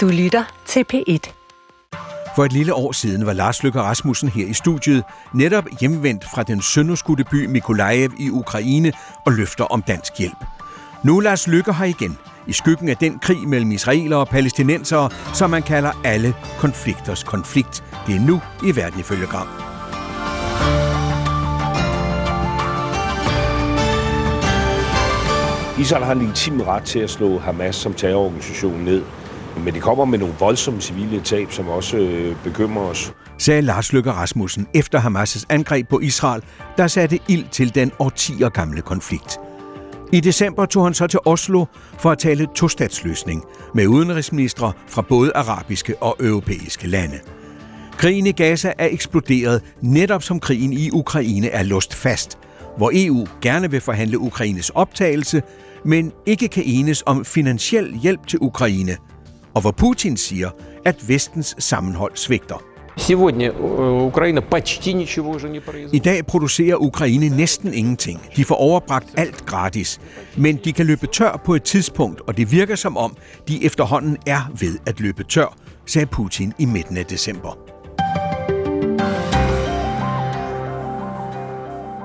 Du lytter til P1. For et lille år siden var Lars Løkke Rasmussen her i studiet, netop hjemvendt fra den sønderskudte by Mikolajev i Ukraine og løfter om dansk hjælp. Nu er Lars Løkke her igen, i skyggen af den krig mellem israelere og palæstinensere, som man kalder alle konflikters konflikt. Det er nu i Verden ifølge Gram. Israel har en legitim ret til at slå Hamas som terrororganisation ned. Men det kommer med nogle voldsomme civile tab, som også øh, bekymrer os. Sagde Lars Løkke Rasmussen efter Hamas' angreb på Israel, der satte ild til den årtier gamle konflikt. I december tog han så til Oslo for at tale tostatsløsning med udenrigsministre fra både arabiske og europæiske lande. Krigen i Gaza er eksploderet, netop som krigen i Ukraine er låst fast, hvor EU gerne vil forhandle Ukraines optagelse, men ikke kan enes om finansiel hjælp til Ukraine, og hvor Putin siger, at vestens sammenhold svigter. Øh, I dag producerer Ukraine næsten ingenting. De får overbragt alt gratis. Men de kan løbe tør på et tidspunkt, og det virker som om, de efterhånden er ved at løbe tør, sagde Putin i midten af december.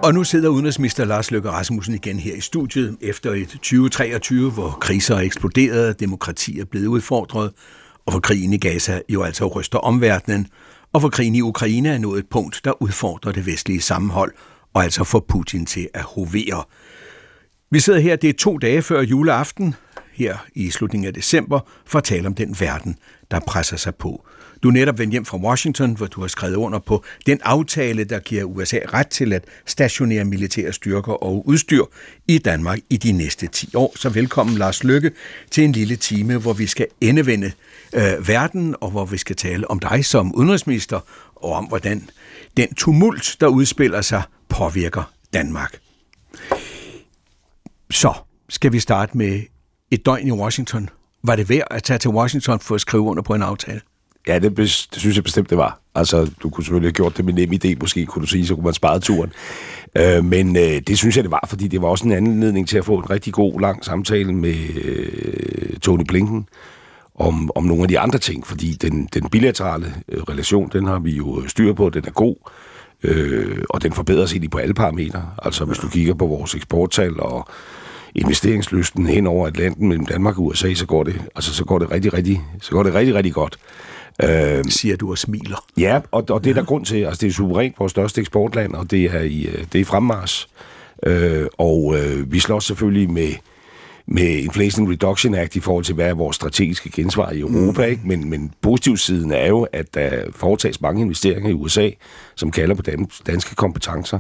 Og nu sidder udenrigsminister Lars Løkke Rasmussen igen her i studiet efter et 2023, hvor kriser er eksploderet, demokrati er blevet udfordret, og hvor krigen i Gaza jo altså ryster omverdenen, og hvor krigen i Ukraine er nået et punkt, der udfordrer det vestlige sammenhold, og altså får Putin til at hovere. Vi sidder her, det er to dage før juleaften, her i slutningen af december, for at tale om den verden, der presser sig på. Du er netop vendt hjem fra Washington, hvor du har skrevet under på den aftale, der giver USA ret til at stationere militære styrker og udstyr i Danmark i de næste 10 år. Så velkommen, Lars Lykke, til en lille time, hvor vi skal endevende øh, verden, og hvor vi skal tale om dig som udenrigsminister, og om hvordan den tumult, der udspiller sig, påvirker Danmark. Så skal vi starte med et døgn i Washington. Var det værd at tage til Washington for at skrive under på en aftale? Ja, det, det synes jeg bestemt, det var. Altså, du kunne selvfølgelig have gjort det med nem idé, måske kunne du sige, så kunne man spare turen. Øh, men øh, det synes jeg, det var, fordi det var også en anledning til at få en rigtig god, lang samtale med øh, Tony Blinken om, om nogle af de andre ting, fordi den, den bilaterale øh, relation, den har vi jo øh, styr på, den er god, øh, og den forbedres egentlig på alle parametre. Altså, hvis du kigger på vores eksporttal og investeringslysten hen over Atlanten mellem Danmark og USA, så går det, altså, så går det rigtig, rigtig, så går det rigtig, rigtig godt. Øh, siger du og smiler. Ja, og, og det er der grund til. Altså, det er suverænt vores største eksportland, og det er i, øh, det er i fremmars. Øh, og øh, vi slås selvfølgelig med, med Inflation Reduction Act i forhold til, hvad er vores strategiske gensvar i Europa. Mm. Ikke? Men, men positivsiden er jo, at der foretages mange investeringer i USA, som kalder på danske kompetencer.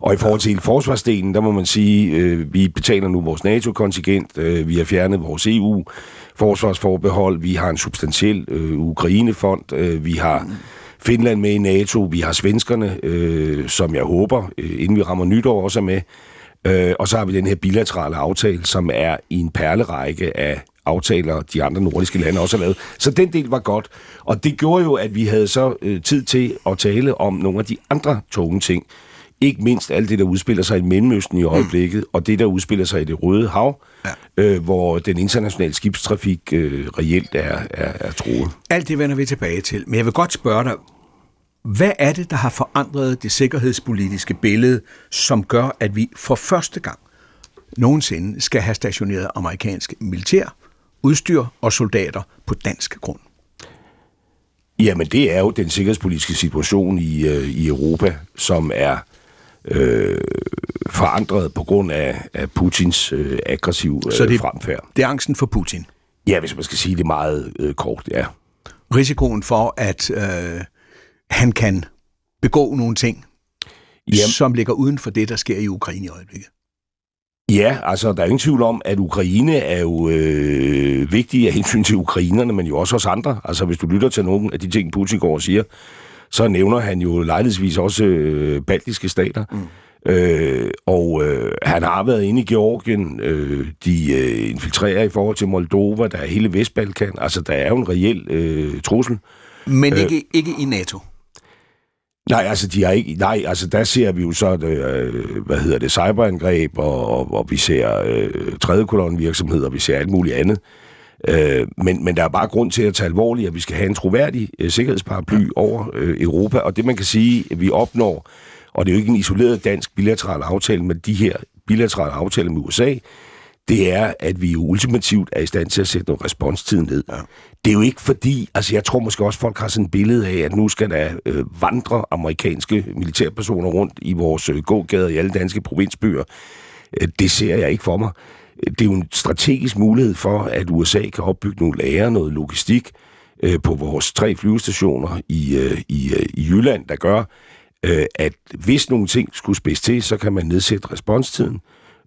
Og i forhold til forsvarsdelen, der må man sige, øh, vi betaler nu vores NATO-kontingent, øh, vi har fjernet vores EU-forsvarsforbehold, vi har en substantiel øh, Ukraine-fond, øh, vi har Finland med i NATO, vi har svenskerne, øh, som jeg håber, øh, inden vi rammer nytår også er med, øh, og så har vi den her bilaterale aftale, som er i en perlerække af aftaler, de andre nordiske lande også har lavet. Så den del var godt. Og det gjorde jo, at vi havde så øh, tid til at tale om nogle af de andre tunge ting. Ikke mindst alt det, der udspiller sig i Mellemøsten i øjeblikket, mm. og det, der udspiller sig i det Røde Hav, ja. øh, hvor den internationale skibstrafik øh, reelt er, er, er troet. Alt det vender vi tilbage til. Men jeg vil godt spørge dig, hvad er det, der har forandret det sikkerhedspolitiske billede, som gør, at vi for første gang nogensinde skal have stationeret amerikansk militær, udstyr og soldater på dansk grund? Jamen, det er jo den sikkerhedspolitiske situation i, øh, i Europa, som er øh, forandret på grund af, af Putins øh, aggressiv øh, Så det, fremfærd. det er angsten for Putin? Ja, hvis man skal sige det meget øh, kort, ja. Risikoen for, at øh, han kan begå nogle ting, Jamen. som ligger uden for det, der sker i Ukraine i øjeblikket? Ja, altså der er ingen tvivl om, at Ukraine er jo øh, vigtig af hensyn til ukrainerne, men jo også os andre. Altså hvis du lytter til nogle af de ting, Putin går og siger, så nævner han jo lejlighedsvis også øh, baltiske stater. Mm. Øh, og øh, han har været inde i Georgien, øh, de øh, infiltrerer i forhold til Moldova, der er hele Vestbalkan, altså der er jo en reel øh, trussel. Men ikke, øh, ikke i NATO? Nej, altså, de har ikke, nej, altså der ser vi jo så, øh, hvad hedder det, cyberangreb, og, og, og vi ser øh, tredje virksomheder, og vi ser alt muligt andet. Øh, men, men der er bare grund til at tage alvorligt, at vi skal have en troværdig øh, sikkerhedsparaply over øh, Europa, og det man kan sige, at vi opnår, og det er jo ikke en isoleret dansk bilateral aftale, men de her bilaterale aftaler med USA, det er, at vi ultimativt er i stand til at sætte noget responstid ned. Ja. Det er jo ikke fordi, altså jeg tror måske også, folk har sådan et billede af, at nu skal der øh, vandre amerikanske militærpersoner rundt i vores øh, gågader i alle danske provinsbyer. Øh, det ser jeg ikke for mig. Det er jo en strategisk mulighed for, at USA kan opbygge nogle lager, noget logistik øh, på vores tre flyvestationer i, øh, i, øh, i Jylland, der gør, øh, at hvis nogle ting skulle spids til, så kan man nedsætte responstiden,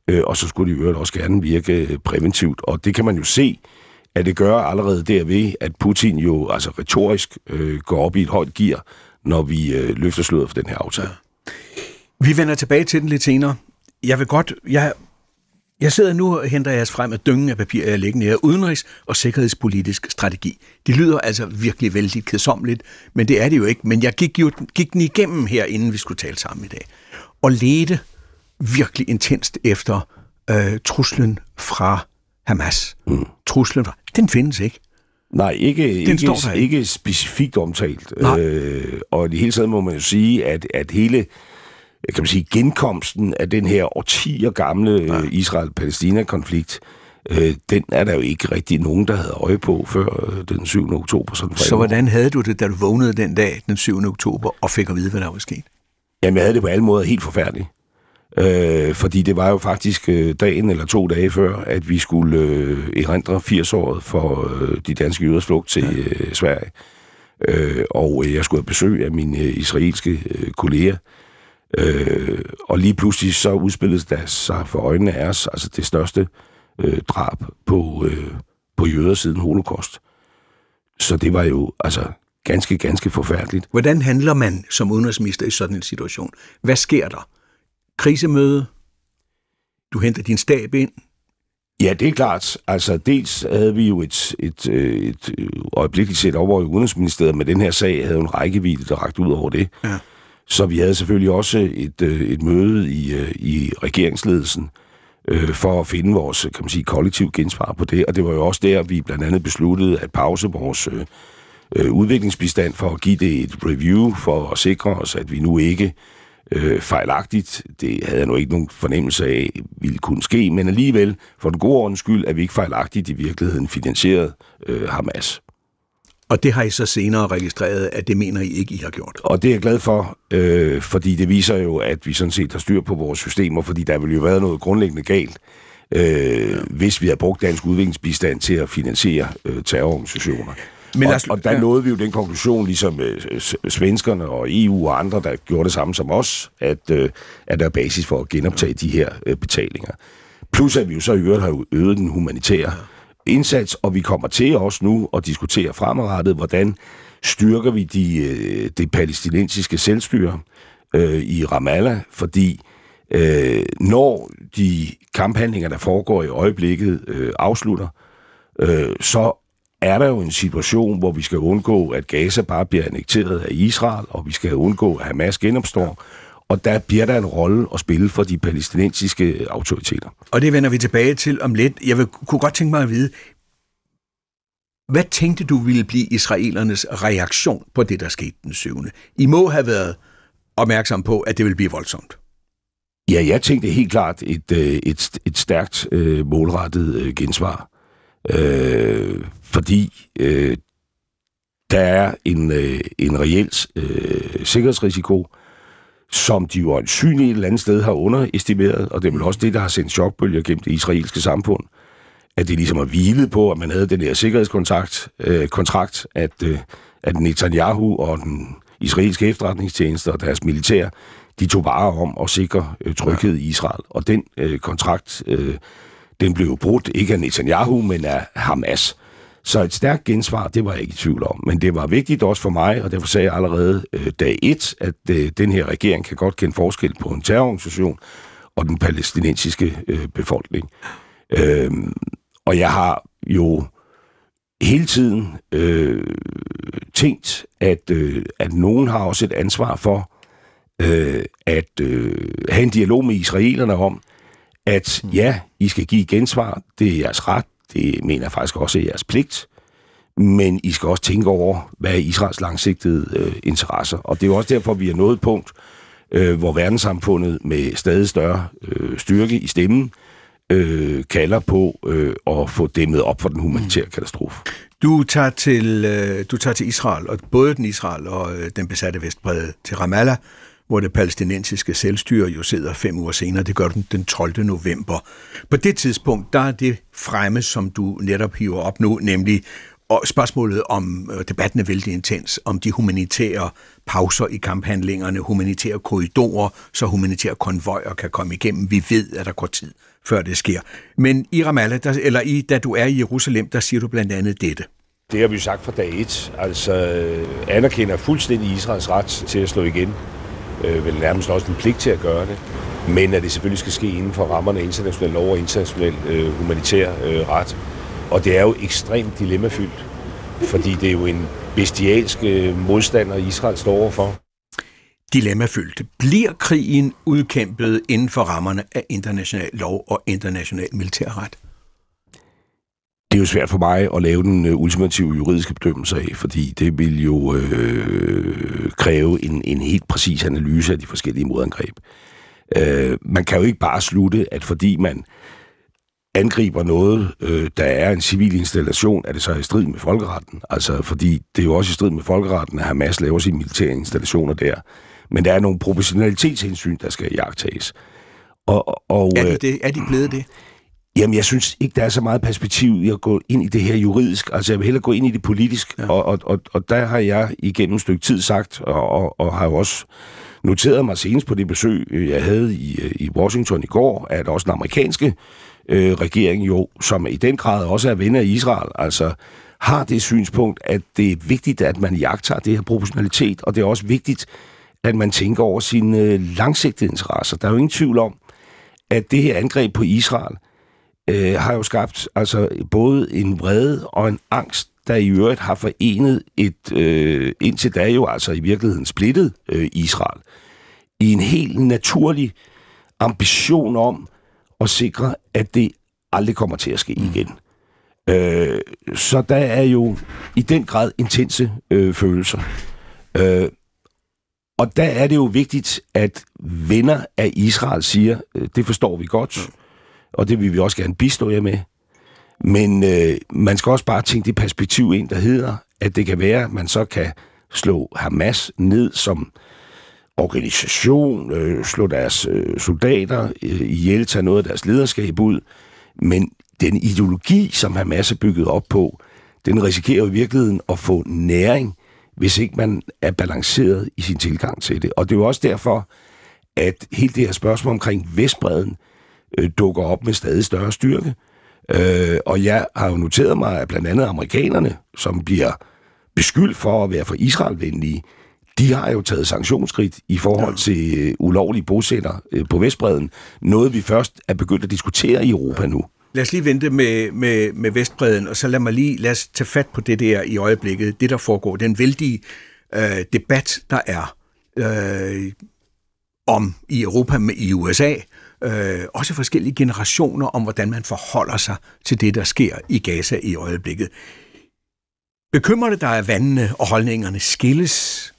øh, og så skulle de øvrigt også gerne virke øh, præventivt. Og det kan man jo se, at det gør allerede derved, at Putin jo altså retorisk øh, går op i et højt gear, når vi øh, løfter sløret for den her aftale. Vi vender tilbage til den lidt senere. Jeg vil godt... Jeg, jeg sidder nu og henter jeres frem af dyngen af papir, jeg lægger ned udenrigs- og sikkerhedspolitisk strategi. Det lyder altså virkelig vældig kedsomligt, men det er det jo ikke. Men jeg gik, jo, gik den igennem her, inden vi skulle tale sammen i dag, og ledte virkelig intenst efter øh, truslen fra Hamas. Mm. Truslen fra... Den findes ikke. Nej, ikke, Den ikke, ikke. specifikt omtalt. Øh, og i det hele taget må man jo sige, at, at hele kan man sige, genkomsten af den her årtier gamle ja. Øh, Israel-Palæstina-konflikt, øh, den er der jo ikke rigtig nogen, der havde øje på før øh, den 7. oktober. Sådan Så hvordan havde du det, da du vågnede den dag, den 7. oktober, og fik at vide, hvad der var sket? Jamen, jeg havde det på alle måder helt forfærdeligt. Øh, fordi det var jo faktisk øh, dagen eller to dage før, at vi skulle øh, erindre 80-året for øh, de danske jøders flugt til øh, Sverige. Øh, og øh, jeg skulle have besøg af mine øh, israelske øh, kolleger. Øh, og lige pludselig så udspillede der sig for øjnene af os altså det største øh, drab på, øh, på jøder siden holocaust. Så det var jo altså ganske, ganske forfærdeligt. Hvordan handler man som udenrigsminister i sådan en situation? Hvad sker der? krisemøde, du henter din stab ind. Ja, det er klart. Altså, dels havde vi jo et, et, øh, et, øjeblikkeligt set over i Udenrigsministeriet, med den her sag havde en rækkevidde, der rakt ud over det. Ja. Så vi havde selvfølgelig også et, øh, et møde i, øh, i regeringsledelsen øh, for at finde vores kan man sige, kollektiv gensvar på det. Og det var jo også der, vi blandt andet besluttede at pause vores øh, øh, udviklingsbistand for at give det et review, for at sikre os, at vi nu ikke øh, fejlagtigt. Det havde jeg nu ikke nogen fornemmelse af, ville kunne ske, men alligevel, for den gode ordens skyld, er vi ikke fejlagtigt i virkeligheden finansieret øh, Hamas. Og det har I så senere registreret, at det mener I ikke, I har gjort? Og det er jeg glad for, øh, fordi det viser jo, at vi sådan set har styr på vores systemer, fordi der ville jo været noget grundlæggende galt, øh, ja. hvis vi havde brugt dansk udviklingsbistand til at finansiere øh, terrororganisationer. Men og, og der ja. nåede vi jo den konklusion, ligesom øh, svenskerne og EU og andre, der gjorde det samme som os, at, øh, at der er basis for at genoptage de her øh, betalinger. Plus at vi jo så i øvrigt har øget den humanitære indsats, og vi kommer til også nu at diskutere fremadrettet, hvordan styrker vi de, øh, det palæstinensiske selvstyre øh, i Ramallah, fordi øh, når de kamphandlinger, der foregår i øjeblikket, øh, afslutter, øh, så er der jo en situation, hvor vi skal undgå, at Gaza bare bliver annekteret af Israel, og vi skal undgå, at Hamas genopstår. Og der bliver der en rolle at spille for de palæstinensiske autoriteter. Og det vender vi tilbage til om lidt. Jeg vil, kunne godt tænke mig at vide, hvad tænkte du ville blive israelernes reaktion på det, der skete den 7. I må have været opmærksom på, at det ville blive voldsomt. Ja, jeg tænkte helt klart et, øh, et, et stærkt øh, målrettet gensvar. Øh, fordi øh, der er en, øh, en reel øh, sikkerhedsrisiko, som de jo ansynligt et eller andet sted har underestimeret, og det er vel også det, der har sendt chokbølger gennem det israelske samfund, at det ligesom har hvilet på, at man havde den der sikkerhedskontrakt, øh, kontrakt, at, øh, at Netanyahu og den israelske efterretningstjeneste og deres militær, de tog bare om at sikre øh, tryghed i Israel. Og den øh, kontrakt, øh, den blev brudt ikke af Netanyahu, men af Hamas. Så et stærkt gensvar, det var jeg ikke i tvivl om. Men det var vigtigt også for mig, og derfor sagde jeg allerede øh, dag et, at øh, den her regering kan godt kende forskel på en terrororganisation og den palæstinensiske øh, befolkning. Øh, og jeg har jo hele tiden øh, tænkt, at, øh, at nogen har også et ansvar for øh, at øh, have en dialog med israelerne om, at ja, I skal give gensvar, det er jeres ret, Det mener jeg faktisk også er jeres pligt. Men I skal også tænke over, hvad er Israels langsigtede øh, interesser. Og det er jo også derfor, vi er nået et punkt, øh, hvor verdenssamfundet med stadig større øh, styrke i stemmen øh, kalder på øh, at få dæmmet op for den humanitære mm. katastrofe. Du tager til, øh, du tager til Israel, og både den Israel og øh, den besatte Vestbrede til Ramallah, hvor det palæstinensiske selvstyre jo sidder fem uger senere. Det gør den den 12. november. På det tidspunkt, der er det fremme, som du netop hiver op nu, nemlig og spørgsmålet om øh, debatten er vældig intens, om de humanitære pauser i kamphandlingerne, humanitære korridorer, så humanitære konvojer kan komme igennem. Vi ved, at der går tid, før det sker. Men i Ramallah, der, eller i, da du er i Jerusalem, der siger du blandt andet dette. Det har vi jo sagt fra dag et. Altså øh, anerkender fuldstændig Israels ret til at slå igen. Øh, vel nærmest også en pligt til at gøre det. Men at det selvfølgelig skal ske inden for rammerne af international lov og international øh, humanitær øh, ret. Og det er jo ekstremt dilemmafyldt, fordi det er jo en bestialsk øh, modstander, Israel står overfor. Dilemmafyldt. Bliver krigen udkæmpet inden for rammerne af international lov og international militærret? Det er jo svært for mig at lave den øh, ultimative juridiske bedømmelse af, fordi det vil jo øh, kræve en, en helt præcis analyse af de forskellige modangreb. Øh, man kan jo ikke bare slutte, at fordi man angriber noget, øh, der er en civil installation, er det så i strid med folkeretten. Altså, fordi det er jo også i strid med folkeretten, at Hamas laver sine militære installationer der. Men der er nogle proportionalitetshensyn, der skal jagtages. Og, og, er, de øh, det? er de blevet det? Jamen, jeg synes ikke, der er så meget perspektiv i at gå ind i det her juridisk. Altså, jeg vil hellere gå ind i det politisk. Ja. Og, og, og, og der har jeg igennem et stykke tid sagt, og, og, og har jo også noteret mig senest på det besøg, jeg havde i, i Washington i går, at også den amerikanske øh, regering jo, som i den grad også er venner i Israel, altså har det synspunkt, at det er vigtigt, at man jagter det her proportionalitet, og det er også vigtigt, at man tænker over sine øh, langsigtede interesser. Der er jo ingen tvivl om, at det her angreb på Israel øh, har jo skabt altså både en vrede og en angst, der i øvrigt har forenet et, øh, indtil da jo altså i virkeligheden splittet øh, Israel, i en helt naturlig ambition om at sikre, at det aldrig kommer til at ske mm. igen. Øh, så der er jo i den grad intense øh, følelser. Øh, og der er det jo vigtigt, at venner af Israel siger, øh, det forstår vi godt, mm og det vil vi også gerne bistå jer med. Men øh, man skal også bare tænke det perspektiv ind, der hedder, at det kan være, at man så kan slå Hamas ned som organisation, øh, slå deres øh, soldater øh, ihjel, tage noget af deres lederskab ud. Men den ideologi, som Hamas er bygget op på, den risikerer jo i virkeligheden at få næring, hvis ikke man er balanceret i sin tilgang til det. Og det er jo også derfor, at hele det her spørgsmål omkring Vestbreden øh, dukker op med stadig større styrke. Øh, og jeg har jo noteret mig, at blandt andet amerikanerne, som bliver beskyldt for at være for Israelvenlige, de har jo taget sanktionsskridt i forhold ja. til øh, ulovlige bosætter øh, på Vestbreden. Noget, vi først er begyndt at diskutere i Europa nu. Lad os lige vente med, med, med Vestbreden, og så lad mig lige lad os tage fat på det der i øjeblikket, det der foregår, den vældige øh, debat, der er øh, om i Europa med i USA, øh, også forskellige generationer om, hvordan man forholder sig til det, der sker i Gaza i øjeblikket. Bekymrer det dig, at vandene og holdningerne skilles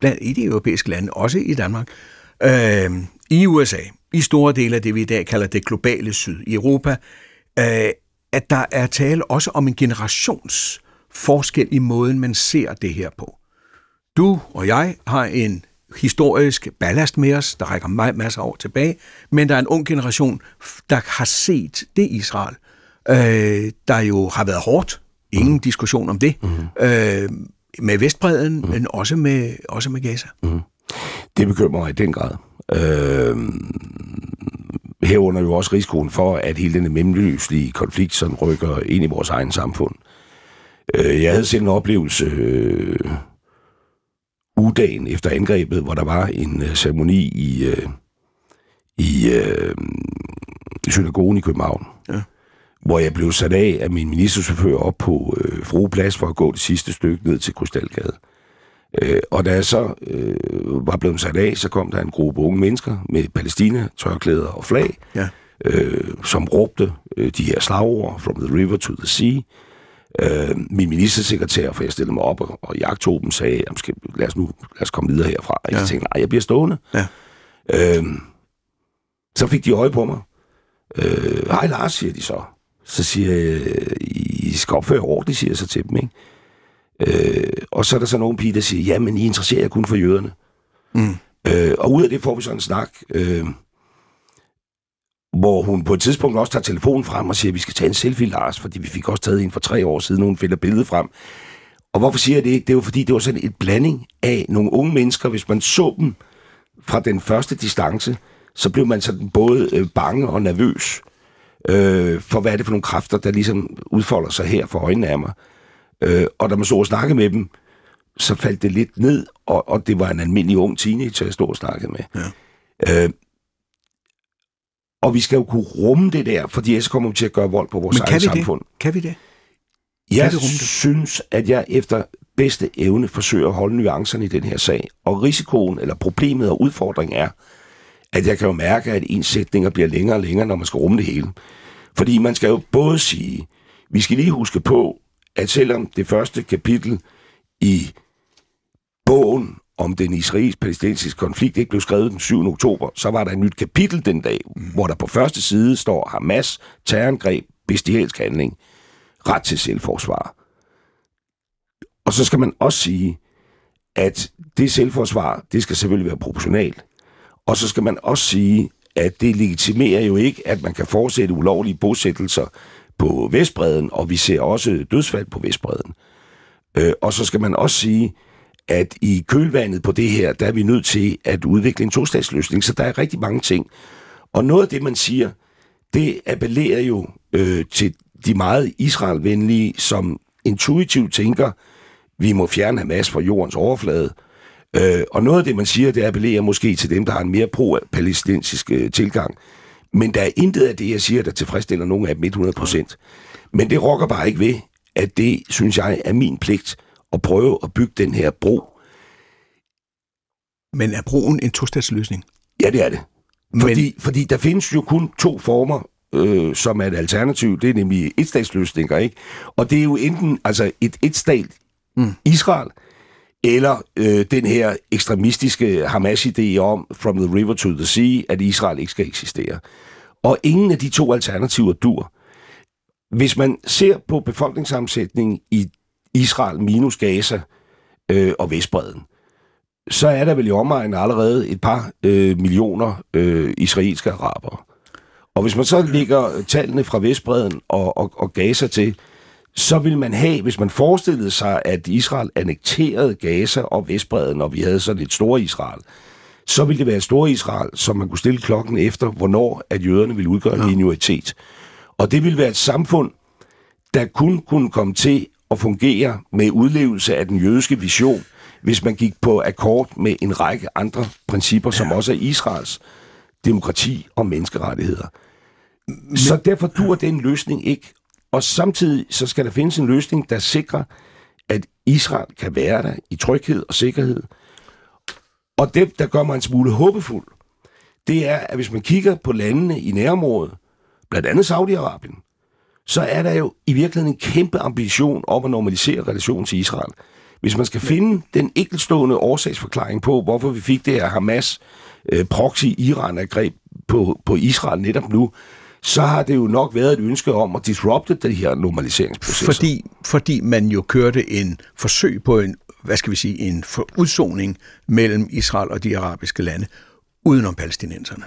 blandt i de europæiske lande, også i Danmark, øh, i USA, i store dele af det, vi i dag kalder det globale syd, i Europa, øh, at der er tale også om en generationsforskel i måden, man ser det her på. Du og jeg har en historisk ballast med os, der rækker meget masser år tilbage, men der er en ung generation, der har set det Israel, øh, der jo har været hårdt, ingen mm. diskussion om det, mm. øh, med Vestbreden, mm. men også med, også med Gaza. Mm. Det bekymrer mig i den grad. Øh, herunder jo også risikoen for, at hele den mellemløslige konflikt sådan rykker ind i vores egen samfund. Øh, jeg havde selv en oplevelse øh, ugedagen efter angrebet, hvor der var en øh, ceremoni i, øh, i, øh, synagogen i København. Ja hvor jeg blev sat af af min ministerchauffør op på øh, Frueplads for at gå det sidste stykke ned til Krystalgade. Øh, og da jeg så øh, var blevet sat af, så kom der en gruppe unge mennesker med Palæstina, tørklæder og flag, ja. øh, som råbte øh, de her slagord, from the river to the sea. Øh, min ministersekretær, for jeg stillede mig op og, og jagtog dem, sagde, skal, lad, os nu, lad os komme videre herfra. Og ja. jeg tænkte, nej, jeg bliver stående. Ja. Øh, så fik de øje på mig. Øh, Hej Lars, siger de så. Så siger jeg, I skal opføre ordentligt, siger jeg så til dem, ikke? Øh, og så er der så nogle piger, der siger, jamen, I interesserer jer kun for jøderne. Mm. Øh, og ud af det får vi sådan en snak, øh, hvor hun på et tidspunkt også tager telefonen frem og siger, at vi skal tage en selfie, Lars, fordi vi fik også taget en for tre år siden, hun finder billedet frem. Og hvorfor siger jeg det? Det er jo fordi, det var sådan et blanding af nogle unge mennesker, hvis man så dem fra den første distance, så blev man sådan både øh, bange og nervøs øh, for, hvad er det for nogle kræfter, der ligesom udfolder sig her for øjnene af mig. Øh, og da man så og snakke med dem, så faldt det lidt ned, og, og det var en almindelig ung teenager, jeg stod og snakkede med. Ja. Øh, og vi skal jo kunne rumme det der, fordi ellers kommer vi til at gøre vold på vores Men eget samfund. Det? Kan vi det? Jeg kan vi det? synes, at jeg efter bedste evne forsøger at holde nuancerne i den her sag. Og risikoen, eller problemet og udfordringen er, at jeg kan jo mærke, at ens sætninger bliver længere og længere, når man skal rumme det hele. Fordi man skal jo både sige, vi skal lige huske på, at selvom det første kapitel i bogen om den israelsk-palæstinensiske konflikt ikke blev skrevet den 7. oktober, så var der et nyt kapitel den dag, mm. hvor der på første side står Hamas, terrorangreb, bestialsk handling, ret til selvforsvar. Og så skal man også sige, at det selvforsvar, det skal selvfølgelig være proportionalt. Og så skal man også sige, at det legitimerer jo ikke, at man kan fortsætte ulovlige bosættelser på Vestbreden, og vi ser også dødsfald på Vestbreden. Øh, og så skal man også sige, at i kølvandet på det her, der er vi nødt til at udvikle en tostatsløsning, så der er rigtig mange ting. Og noget af det, man siger, det appellerer jo øh, til de meget israelvenlige, som intuitivt tænker, vi må fjerne Hamas fra jordens overflade. Øh, og noget af det, man siger, det appellerer måske til dem, der har en mere pro-palæstinensisk øh, tilgang. Men der er intet af det, jeg siger, der tilfredsstiller nogen af dem 100%. Men det rokker bare ikke ved, at det, synes jeg, er min pligt at prøve at bygge den her bro. Men er broen en tostatsløsning? Ja, det er det. Fordi, Men... fordi der findes jo kun to former, øh, som er et alternativ. Det er nemlig etstatsløsninger, ikke? Og det er jo enten altså et etstat mm. Israel, eller øh, den her ekstremistiske Hamas-idé om from the river to the sea, at Israel ikke skal eksistere. Og ingen af de to alternativer dur. Hvis man ser på befolkningssammensætningen i Israel minus Gaza øh, og Vestbreden, så er der vel i omegnen allerede et par øh, millioner øh, israelske arabere. Og hvis man så lægger tallene fra Vestbreden og, og, og Gaza til, så vil man have, hvis man forestillede sig, at Israel annekterede Gaza og Vestbreden, og vi havde sådan et stort Israel, så ville det være et stort Israel, som man kunne stille klokken efter, hvornår at jøderne ville udgøre en minoritet. Og det ville være et samfund, der kun kunne komme til at fungere med udlevelse af den jødiske vision, hvis man gik på akkord med en række andre principper, ja. som også er Israels demokrati og menneskerettigheder. Men, så derfor dur den løsning ikke. Og samtidig så skal der findes en løsning, der sikrer, at Israel kan være der i tryghed og sikkerhed. Og det, der gør mig en smule håbefuld, det er, at hvis man kigger på landene i nærområdet, blandt andet Saudi-Arabien, så er der jo i virkeligheden en kæmpe ambition om at normalisere relationen til Israel. Hvis man skal finde den enkeltstående årsagsforklaring på, hvorfor vi fik det her Hamas øh, proxy-Iran-angreb på, på Israel netop nu, så har det jo nok været et ønske om at disrupte de her normaliseringsprocesser. Fordi, fordi man jo kørte en forsøg på en, hvad skal vi sige, en udsoning mellem Israel og de arabiske lande, udenom palæstinenserne.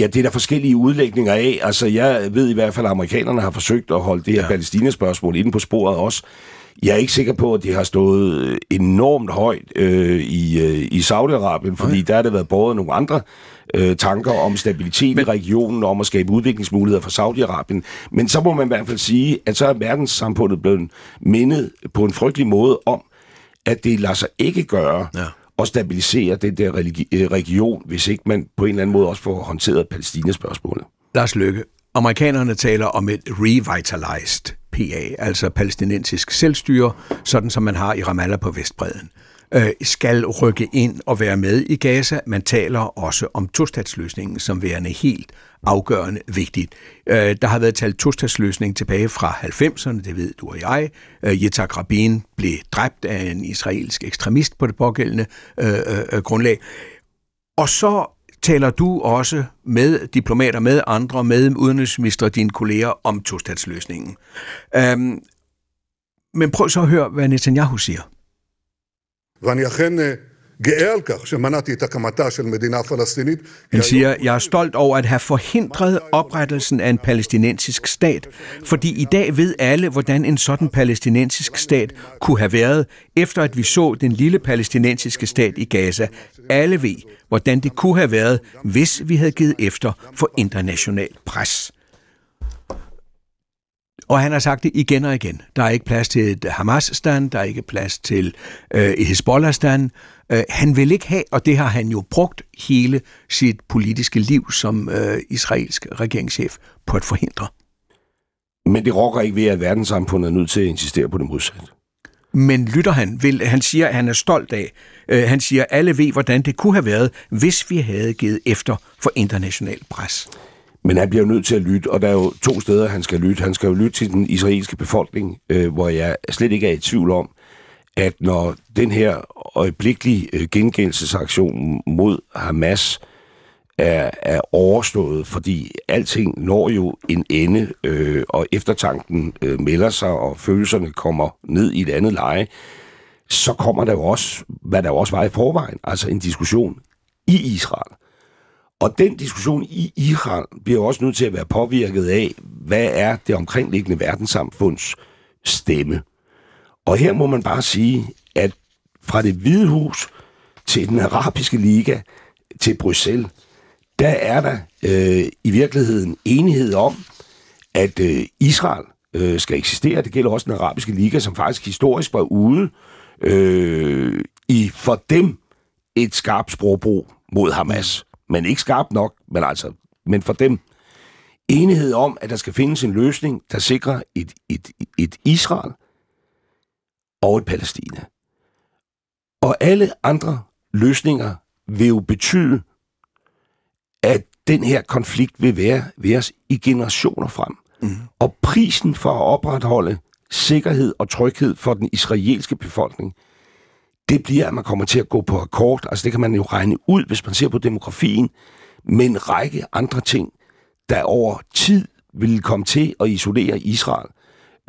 Ja, det er der forskellige udlægninger af. Altså, jeg ved i hvert fald, at amerikanerne har forsøgt at holde det her ja. Palæstina-spørgsmål inde på sporet også. Jeg er ikke sikker på, at det har stået enormt højt øh, i, øh, i Saudi-Arabien, fordi okay. der har det været både nogle andre øh, tanker om stabilitet Men... i regionen, om at skabe udviklingsmuligheder for Saudi-Arabien. Men så må man i hvert fald sige, at så er verdenssamfundet blevet mindet på en frygtelig måde om, at det lader sig ikke gøre ja at stabilisere den der religi- øh, region, hvis ikke man på en eller anden måde også får håndteret Palæstina-spørgsmålet. Lars Løkke, amerikanerne taler om et revitalized PA, altså palæstinensisk selvstyre, sådan som man har i Ramallah på Vestbreden øh, skal rykke ind og være med i Gaza. Man taler også om tostatsløsningen som værende helt afgørende vigtigt. Øh, der har været talt tostatsløsning tilbage fra 90'erne, det ved du og jeg. Øh, Yitzhak Rabin blev dræbt af en israelsk ekstremist på det pågældende øh, øh, grundlag. Og så taler du også med diplomater, med andre, med udenrigsminister, dine kolleger om tostatsløsningen. Øhm, men prøv så at høre, hvad Netanyahu siger. Han siger, jeg er stolt over at have forhindret oprettelsen af en palæstinensisk stat, fordi i dag ved alle, hvordan en sådan palæstinensisk stat kunne have været, efter at vi så den lille palæstinensiske stat i Gaza. Alle ved, hvordan det kunne have været, hvis vi havde givet efter for international pres. Og han har sagt det igen og igen. Der er ikke plads til et Hamas-stand, der er ikke plads til øh, et Hezbollah-stand. Øh, han vil ikke have, og det har han jo brugt hele sit politiske liv som øh, israelsk regeringschef på at forhindre. Men det rokker ikke ved, at verdenssamfundet er nødt til at insistere på det modsatte. Men lytter han, vil, han siger, at han er stolt af. Øh, han siger, at alle ved, hvordan det kunne have været, hvis vi havde givet efter for international pres. Men han bliver jo nødt til at lytte, og der er jo to steder, han skal lytte. Han skal jo lytte til den israelske befolkning, øh, hvor jeg slet ikke er i tvivl om, at når den her øjeblikkelige øh, gengældelsesaktion mod Hamas er, er overstået, fordi alting når jo en ende, øh, og eftertanken øh, melder sig, og følelserne kommer ned i et andet leje, så kommer der jo også, hvad der jo også var i forvejen, altså en diskussion i Israel og den diskussion i Iran bliver også nødt til at være påvirket af, hvad er det omkringliggende verdenssamfunds stemme. Og her må man bare sige, at fra det hvide hus til den arabiske liga til Bruxelles, der er der øh, i virkeligheden enighed om, at øh, Israel øh, skal eksistere. Det gælder også den arabiske liga, som faktisk historisk var ude øh, i for dem et skarpt sprogbrug mod Hamas men ikke skarpt nok, men altså, men for dem enighed om, at der skal findes en løsning, der sikrer et, et, et Israel og et Palæstina. Og alle andre løsninger vil jo betyde, at den her konflikt vil være ved os i generationer frem. Mm. Og prisen for at opretholde sikkerhed og tryghed for den israelske befolkning, det bliver, at man kommer til at gå på akkord. Altså det kan man jo regne ud, hvis man ser på demografien, med en række andre ting, der over tid vil komme til at isolere Israel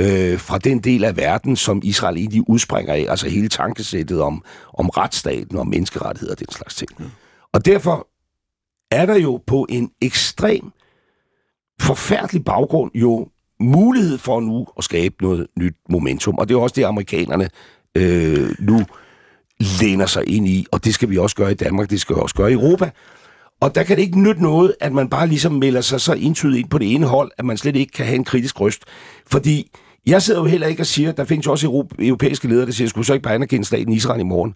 øh, fra den del af verden, som Israel egentlig udspringer af, altså hele tankesættet om, om retsstaten og menneskerettigheder og den slags ting. Mm. Og derfor er der jo på en ekstrem forfærdelig baggrund jo mulighed for nu at skabe noget nyt momentum, og det er også det, amerikanerne øh, nu læner sig ind i, og det skal vi også gøre i Danmark, det skal vi også gøre i Europa. Og der kan det ikke nytte noget, at man bare ligesom melder sig så indtydigt ind på det ene hold, at man slet ikke kan have en kritisk røst. Fordi jeg sidder jo heller ikke og siger, der findes også europæiske ledere, der siger, skulle så ikke bare anerkende staten Israel i morgen.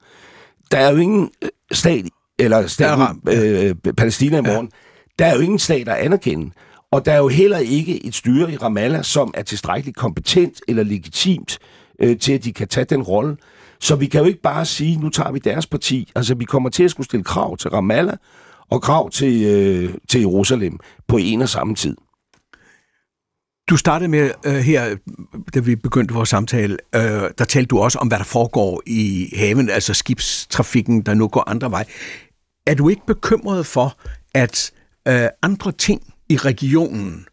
Der er jo ingen øh, stat, eller staten øh, Palæstina i morgen. Ja. Der er jo ingen stat, der anerkender. Og der er jo heller ikke et styre i Ramallah, som er tilstrækkeligt kompetent eller legitimt øh, til, at de kan tage den rolle. Så vi kan jo ikke bare sige, nu tager vi deres parti. Altså, vi kommer til at skulle stille krav til Ramallah og krav til, øh, til Jerusalem på en og samme tid. Du startede med øh, her, da vi begyndte vores samtale, øh, der talte du også om, hvad der foregår i haven, altså skibstrafikken, der nu går andre vej. Er du ikke bekymret for, at øh, andre ting i regionen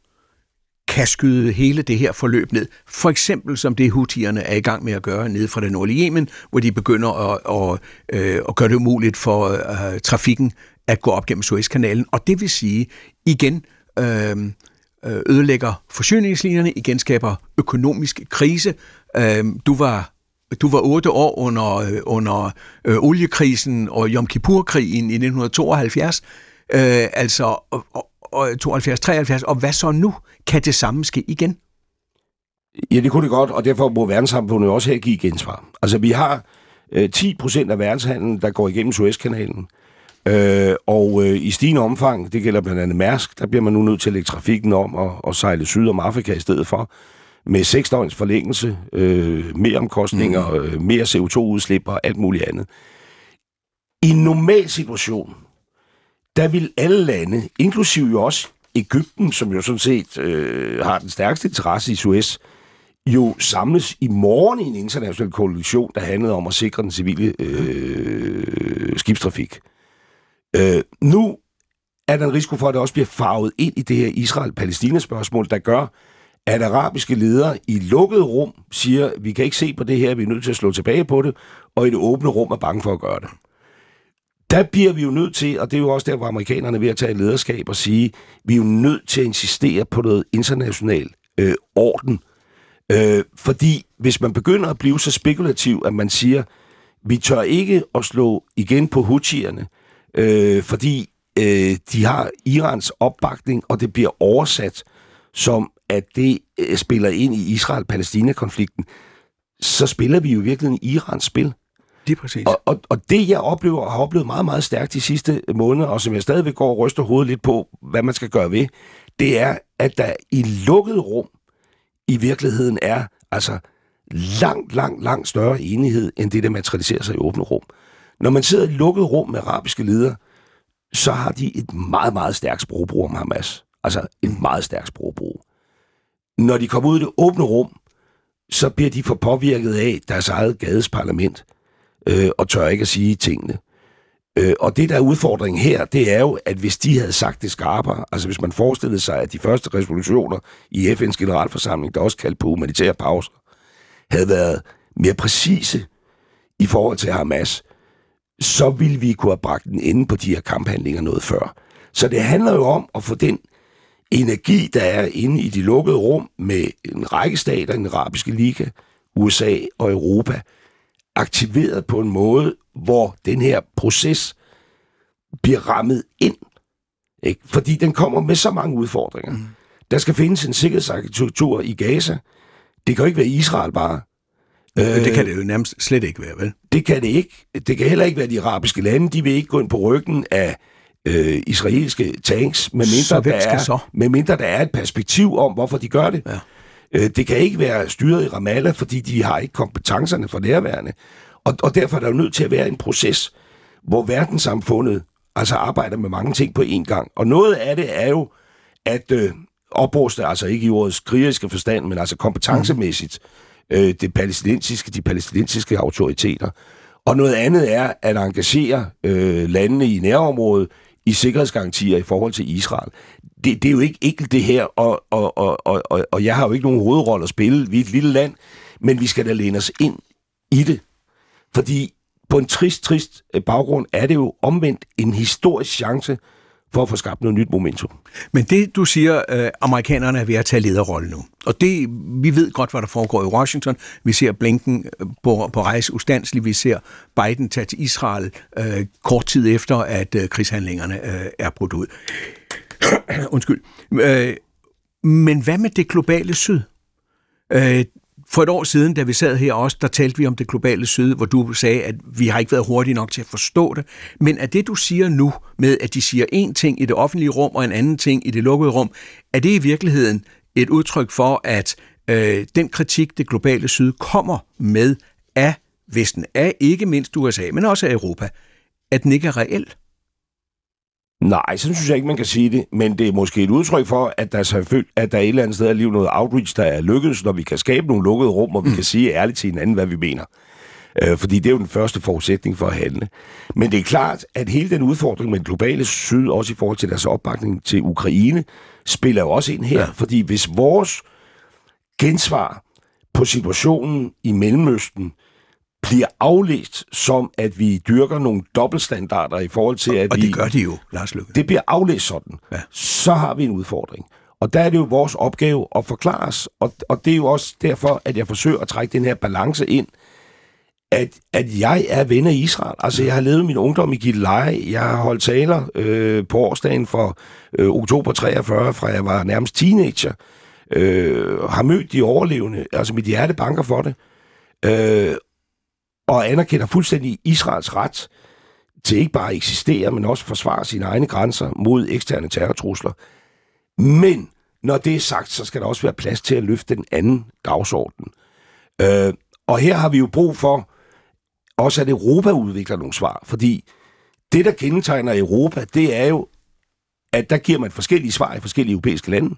kan skyde hele det her forløb ned. For eksempel som det hutierne er i gang med at gøre nede fra den nordlige Yemen, hvor de begynder at, at, at, at gøre det umuligt for uh, trafikken at gå op gennem Suezkanalen. Og det vil sige, igen øh, øh, ødelægger forsyningslinjerne, igen skaber økonomisk krise. Øh, du var du var otte år under, under øh, oliekrisen og Yom Kippur-krigen i 1972. Øh, altså, og, og 72-73, og hvad så nu? Kan det samme ske igen? Ja, det kunne det godt, og derfor må verdenssamfundet også her give gensvar. Altså, vi har øh, 10 procent af verdenshandlen, der går igennem Suezkanalen. Øh, og øh, i stigende omfang, det gælder blandt andet Mærsk, der bliver man nu nødt til at lægge trafikken om og, og sejle syd om Afrika i stedet for. med seks døgns forlængelse, øh, mere omkostninger, mm. øh, mere CO2-udslip og alt muligt andet. I en normal situation, der vil alle lande, inklusive jo også Ægypten, som jo sådan set øh, har den stærkeste interesse i Suez, jo samles i morgen i en international koalition, der handlede om at sikre den civile øh, skibstrafik. Øh, nu er der en risiko for, at det også bliver farvet ind i det her Israel-Palæstina-spørgsmål, der gør, at arabiske ledere i lukket rum siger, vi kan ikke se på det her, vi er nødt til at slå tilbage på det, og i det åbne rum er bange for at gøre det. Der bliver vi jo nødt til, og det er jo også der, hvor amerikanerne er ved at tage lederskab og sige, vi er jo nødt til at insistere på noget international øh, orden. Øh, fordi hvis man begynder at blive så spekulativ, at man siger, vi tør ikke at slå igen på Houthierne, øh, fordi øh, de har Irans opbakning, og det bliver oversat som, at det øh, spiller ind i Israel-Palæstina-konflikten, så spiller vi jo virkelig Irans spil. Det præcis. Og, og, og det, jeg oplever, og har oplevet meget, meget stærkt de sidste måneder, og som jeg stadigvæk går og ryster hovedet lidt på, hvad man skal gøre ved, det er, at der i lukket rum i virkeligheden er altså langt, langt, langt større enighed, end det, der materialiserer sig i åbne rum. Når man sidder i lukket rum med arabiske ledere, så har de et meget, meget stærkt sprogbrug om Hamas. Altså et meget stærkt sprogbrug. Når de kommer ud i det åbne rum, så bliver de for påvirket af deres eget gades parlament, øh, og tør ikke at sige tingene. Øh, og det, der er udfordringen her, det er jo, at hvis de havde sagt det skarpere, altså hvis man forestillede sig, at de første resolutioner i FN's generalforsamling, der også kaldt på humanitære pauser, havde været mere præcise i forhold til Hamas, så ville vi kunne have bragt den ende på de her kamphandlinger noget før. Så det handler jo om at få den energi, der er inde i de lukkede rum med en række stater, den arabiske liga, USA og Europa, aktiveret på en måde, hvor den her proces bliver rammet ind. Ikke? Fordi den kommer med så mange udfordringer. Mm. Der skal findes en sikkerhedsarkitektur i Gaza. Det kan jo ikke være Israel bare. Øh, det kan det jo nærmest slet ikke være, vel? Det kan det ikke. Det kan heller ikke være de arabiske lande. De vil ikke gå ind på ryggen af øh, israelske tanks, medmindre der, er, så? medmindre der er et perspektiv om, hvorfor de gør det. Ja. Øh, det kan ikke være styret i Ramallah, fordi de har ikke kompetencerne for nærværende. Og, og derfor er der jo nødt til at være en proces, hvor verdenssamfundet altså arbejder med mange ting på én gang. Og noget af det er jo at øh, opruste, altså ikke i ordets krigeriske forstand, men altså kompetencemæssigt, øh, det palæstinensiske, de palæstinensiske autoriteter. Og noget andet er at engagere øh, landene i nærområdet i sikkerhedsgarantier i forhold til Israel. Det, det er jo ikke enkelt det her, og, og, og, og, og, og jeg har jo ikke nogen hovedrolle at spille. Vi er et lille land, men vi skal da læne os ind i det. Fordi på en trist, trist øh, baggrund er det jo omvendt en historisk chance for at få skabt noget nyt momentum. Men det, du siger, øh, amerikanerne er ved at tage lederrollen nu. Og det, vi ved godt, hvad der foregår i Washington. Vi ser Blinken øh, på, på rejse ustandsligt. Vi ser Biden tage til Israel øh, kort tid efter, at øh, krigshandlingerne øh, er brudt ud. Undskyld. Øh, men hvad med det globale syd? Øh, for et år siden, da vi sad her også, der talte vi om det globale syd, hvor du sagde, at vi har ikke været hurtige nok til at forstå det. Men er det, du siger nu, med at de siger en ting i det offentlige rum og en anden ting i det lukkede rum, er det i virkeligheden et udtryk for, at øh, den kritik, det globale syd kommer med af Vesten, af ikke mindst USA, men også af Europa, at den ikke er reel? Nej, så synes jeg ikke, man kan sige det, men det er måske et udtryk for, at der, selvfølgelig, at der er et eller andet sted i livet noget outreach, der er lykkedes, når vi kan skabe nogle lukkede rum, og vi mm. kan sige ærligt til hinanden, hvad vi mener. Øh, fordi det er jo den første forudsætning for at handle. Men det er klart, at hele den udfordring med den globale syd, også i forhold til deres opbakning til Ukraine, spiller jo også ind her. Ja. Fordi hvis vores gensvar på situationen i Mellemøsten bliver aflæst som, at vi dyrker nogle dobbeltstandarder i forhold til, at og vi... Og det gør de jo, Lars Løkke. Det bliver aflæst sådan. Ja. Så har vi en udfordring. Og der er det jo vores opgave at forklare os. Og, og det er jo også derfor, at jeg forsøger at trække den her balance ind, at, at jeg er ven af Israel. Altså, jeg har levet min ungdom i Gilleleje. Jeg har holdt taler øh, på årsdagen for øh, oktober 43, fra jeg var nærmest teenager. Øh, har mødt de overlevende. Altså, mit hjerte banker for det. Øh, og anerkender fuldstændig Israels ret til ikke bare at eksistere, men også forsvare sine egne grænser mod eksterne terrortrusler. Men Når det er sagt, så skal der også være plads til at løfte den anden dagsorden. Øh, og her har vi jo brug for også, at Europa udvikler nogle svar. Fordi det, der kendetegner Europa, det er jo, at der giver man forskellige svar i forskellige europæiske lande.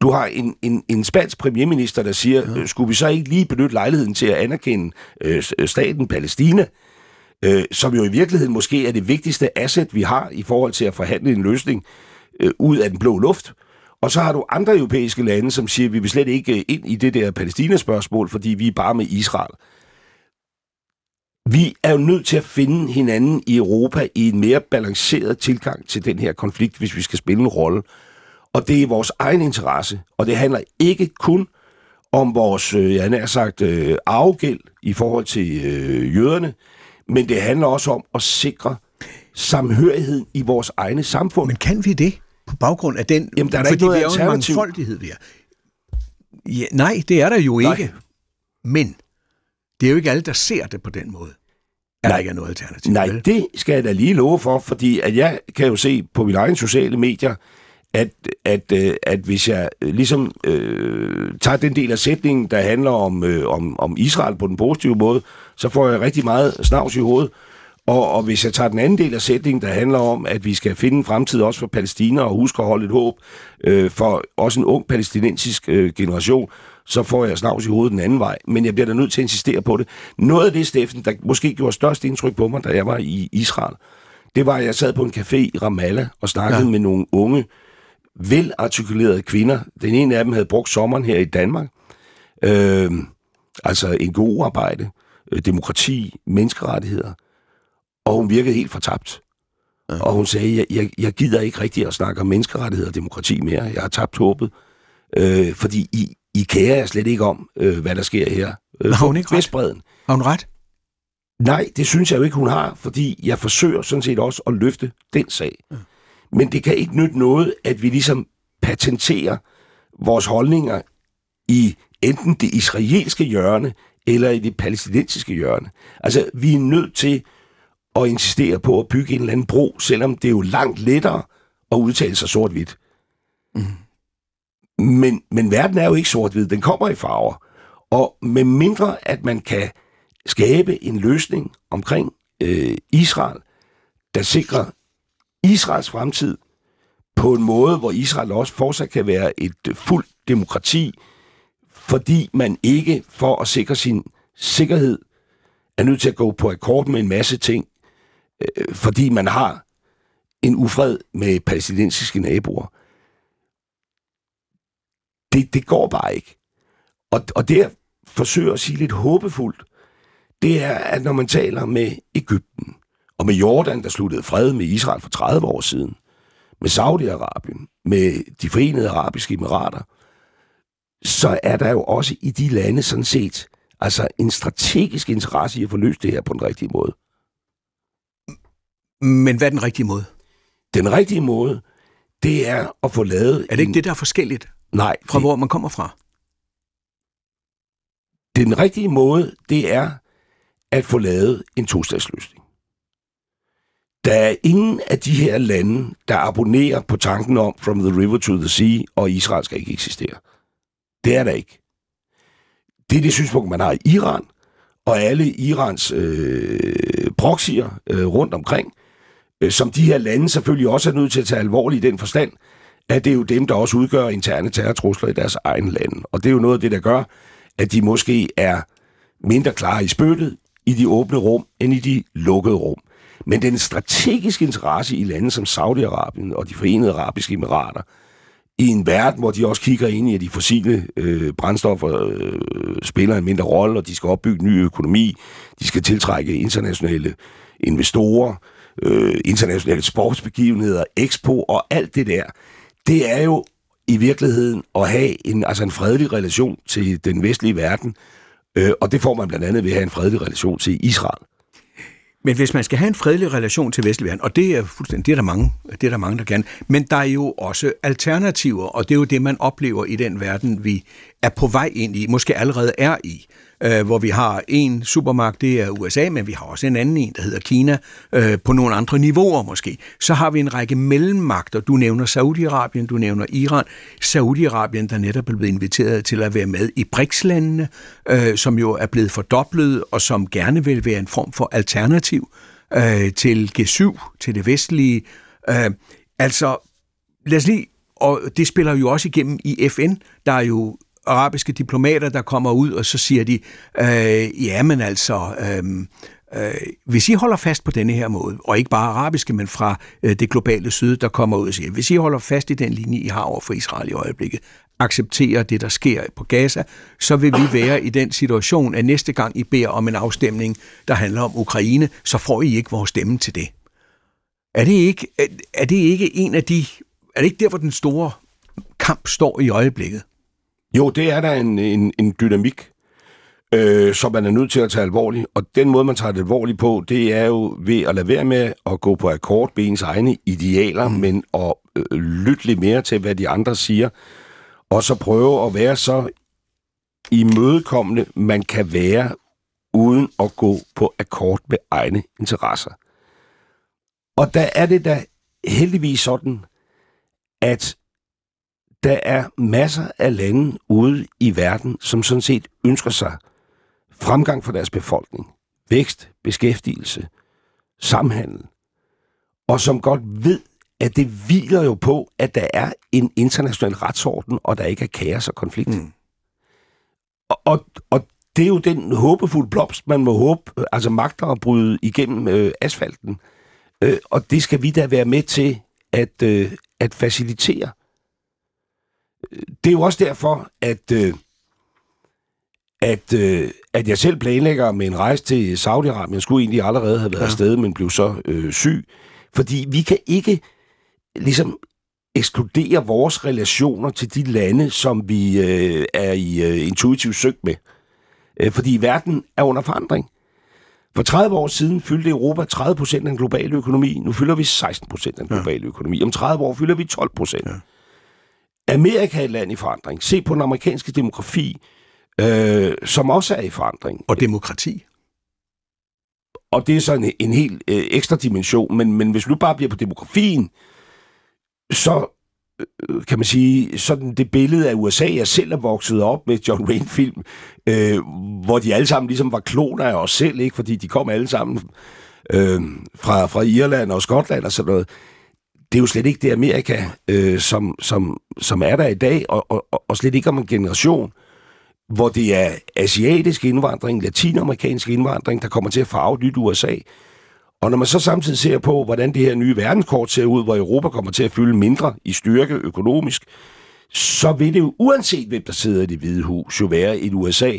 Du har en, en, en spansk premierminister, der siger, ja. Øh, skulle vi så ikke lige benytte lejligheden til at anerkende øh, staten Palæstina, øh, som jo i virkeligheden måske er det vigtigste asset, vi har i forhold til at forhandle en løsning øh, ud af den blå luft. Og så har du andre europæiske lande, som siger, at vi vil slet ikke ind i det der Palæstina-spørgsmål, fordi vi er bare med Israel. Vi er jo nødt til at finde hinanden i Europa i en mere balanceret tilgang til den her konflikt, hvis vi skal spille en rolle. Og det er vores egen interesse, og det handler ikke kun om vores, øh, jeg har sagt, øh, arvegæld i forhold til øh, jøderne, men det handler også om at sikre samhørigheden i vores egne samfund. Men kan vi det på baggrund af den? Jamen, der er der ikke noget vi er mangfoldighed, vi er. Ja, nej, det er der jo nej. ikke. Men det er jo ikke alle, der ser det på den måde. At nej, der ikke er noget alternativ. Nej, vel? det skal jeg da lige love for, fordi at jeg kan jo se på mine egne sociale medier, at, at, at, øh, at hvis jeg øh, ligesom øh, tager den del af sætningen, der handler om, øh, om, om Israel på den positive måde, så får jeg rigtig meget snavs i hovedet. Og, og hvis jeg tager den anden del af sætningen, der handler om, at vi skal finde en fremtid også for Palæstina og huske at holde et håb øh, for også en ung palæstinensisk øh, generation, så får jeg snavs i hovedet den anden vej. Men jeg bliver da nødt til at insistere på det. Noget af det, Steffen, der måske gjorde størst indtryk på mig, da jeg var i Israel, det var, at jeg sad på en café i Ramallah og snakkede ja. med nogle unge, velartikulerede kvinder. Den ene af dem havde brugt sommeren her i Danmark. Øh, altså en god arbejde, øh, demokrati, menneskerettigheder. Og hun virkede helt fortabt. Ja. Og hun sagde, jeg, jeg, jeg gider ikke rigtig at snakke om menneskerettigheder og demokrati mere. Jeg har tabt håbet. Øh, fordi I, I kærer jer slet ikke om, øh, hvad der sker her. Øh, har hun ikke ret? Har hun ret? Nej, det synes jeg jo ikke, hun har, fordi jeg forsøger sådan set også at løfte den sag. Ja. Men det kan ikke nytte noget, at vi ligesom patenterer vores holdninger i enten det israelske hjørne eller i det palæstinensiske hjørne. Altså, vi er nødt til at insistere på at bygge en eller anden bro, selvom det er jo langt lettere at udtale sig sort-hvidt. Mm. Men, men verden er jo ikke sort-hvid, den kommer i farver. Og med mindre at man kan skabe en løsning omkring øh, Israel, der sikrer Israels fremtid på en måde, hvor Israel også fortsat kan være et øh, fuldt demokrati, fordi man ikke for at sikre sin sikkerhed er nødt til at gå på akkord med en masse ting, øh, fordi man har en ufred med palæstinensiske naboer. Det, det går bare ikke. Og, og det, jeg forsøger at sige lidt håbefuldt, det er, at når man taler med og med Jordan, der sluttede fred med Israel for 30 år siden, med Saudi-Arabien, med de forenede arabiske emirater, så er der jo også i de lande sådan set altså en strategisk interesse i at få løst det her på den rigtige måde. Men hvad er den rigtige måde? Den rigtige måde, det er at få lavet... Er det ikke en... det, der er forskelligt? Nej. Fra det... hvor man kommer fra? Den rigtige måde, det er at få lavet en tostatsløsning. Der er ingen af de her lande, der abonnerer på tanken om from the river to the sea, og Israel skal ikke eksistere. Det er der ikke. Det er det synspunkt, man har i Iran, og alle Irans øh, proxier øh, rundt omkring, øh, som de her lande selvfølgelig også er nødt til at tage alvorligt i den forstand, at det er jo dem, der også udgør interne terrortrusler i deres egen lande. Og det er jo noget af det, der gør, at de måske er mindre klare i spyttet i de åbne rum, end i de lukkede rum. Men den strategiske interesse i lande som Saudi-Arabien og de forenede arabiske emirater, i en verden, hvor de også kigger ind i, at de fossile øh, brændstoffer øh, spiller en mindre rolle, og de skal opbygge ny økonomi, de skal tiltrække internationale investorer, øh, internationale sportsbegivenheder, expo og alt det der, det er jo i virkeligheden at have en, altså en fredelig relation til den vestlige verden, øh, og det får man blandt andet ved at have en fredelig relation til Israel. Men hvis man skal have en fredelig relation til vestlig verden, og det er fuldstændig, det er der mange, det er der mange, der gerne, men der er jo også alternativer, og det er jo det, man oplever i den verden, vi er på vej ind i, måske allerede er i øh, hvor vi har en supermagt, det er USA, men vi har også en anden en, der hedder Kina, øh, på nogle andre niveauer måske. Så har vi en række mellemmagter. Du nævner Saudi-Arabien, du nævner Iran. Saudi-Arabien, der netop er blevet inviteret til at være med i BRICS-landene, øh, som jo er blevet fordoblet, og som gerne vil være en form for alternativ øh, til G7, til det vestlige. Øh, altså, lad os lige og det spiller jo også igennem i FN. Der er jo arabiske diplomater, der kommer ud, og så siger de, øh, ja, men altså, øh, øh, hvis I holder fast på denne her måde, og ikke bare arabiske, men fra øh, det globale syd, der kommer ud og siger, hvis I holder fast i den linje, I har over for Israel i øjeblikket, accepterer det, der sker på Gaza, så vil vi være i den situation, at næste gang I beder om en afstemning, der handler om Ukraine, så får I ikke vores stemme til det. Er det ikke, er det ikke en af de er det ikke der, hvor den store kamp står i øjeblikket? Jo, det er der en, en, en dynamik, øh, som man er nødt til at tage alvorligt. Og den måde, man tager det alvorligt på, det er jo ved at lade være med at gå på akkord med ens egne idealer, mm. men at øh, lytte lidt mere til, hvad de andre siger, og så prøve at være så imødekommende, man kan være, uden at gå på akkord med egne interesser. Og der er det da heldigvis sådan, at der er masser af lande ude i verden, som sådan set ønsker sig fremgang for deres befolkning, vækst, beskæftigelse, samhandel, og som godt ved, at det hviler jo på, at der er en international retsorden, og der ikke er kaos og konflikt. Mm. Og, og, og det er jo den håbefulde blomst, man må håbe, altså magter at bryde igennem øh, asfalten. Øh, og det skal vi da være med til at, øh, at facilitere. Det er jo også derfor, at, øh, at, øh, at jeg selv planlægger med en rejse til Saudi-Arabien. Jeg skulle egentlig allerede have været ja. afsted, men blev så øh, syg. Fordi vi kan ikke ligesom ekskludere vores relationer til de lande, som vi øh, er i øh, intuitiv søg med. Øh, fordi verden er under forandring. For 30 år siden fyldte Europa 30 procent af den globale økonomi. Nu fylder vi 16 procent af den globale ja. økonomi. Om 30 år fylder vi 12 procent. Ja. Amerika er et land i forandring. Se på den amerikanske demografi, øh, som også er i forandring. Og demokrati. Og det er sådan en, en helt øh, ekstra dimension. Men, men hvis du bare bliver på demografien, så Øh, kan man sige, sådan det billede af USA, jeg selv er vokset op med John Wayne-film, øh, hvor de alle sammen ligesom var kloner af os selv, ikke? fordi de kom alle sammen øh, fra, fra Irland og Skotland og sådan noget. Det er jo slet ikke det Amerika, øh, som, som, som er der i dag, og, og, og slet ikke om en generation, hvor det er asiatisk indvandring, latinamerikansk indvandring, der kommer til at farve nyt USA. Og når man så samtidig ser på, hvordan det her nye verdenskort ser ud, hvor Europa kommer til at fylde mindre i styrke økonomisk, så vil det jo, uanset hvem der sidder i det hvide hus, jo være et USA,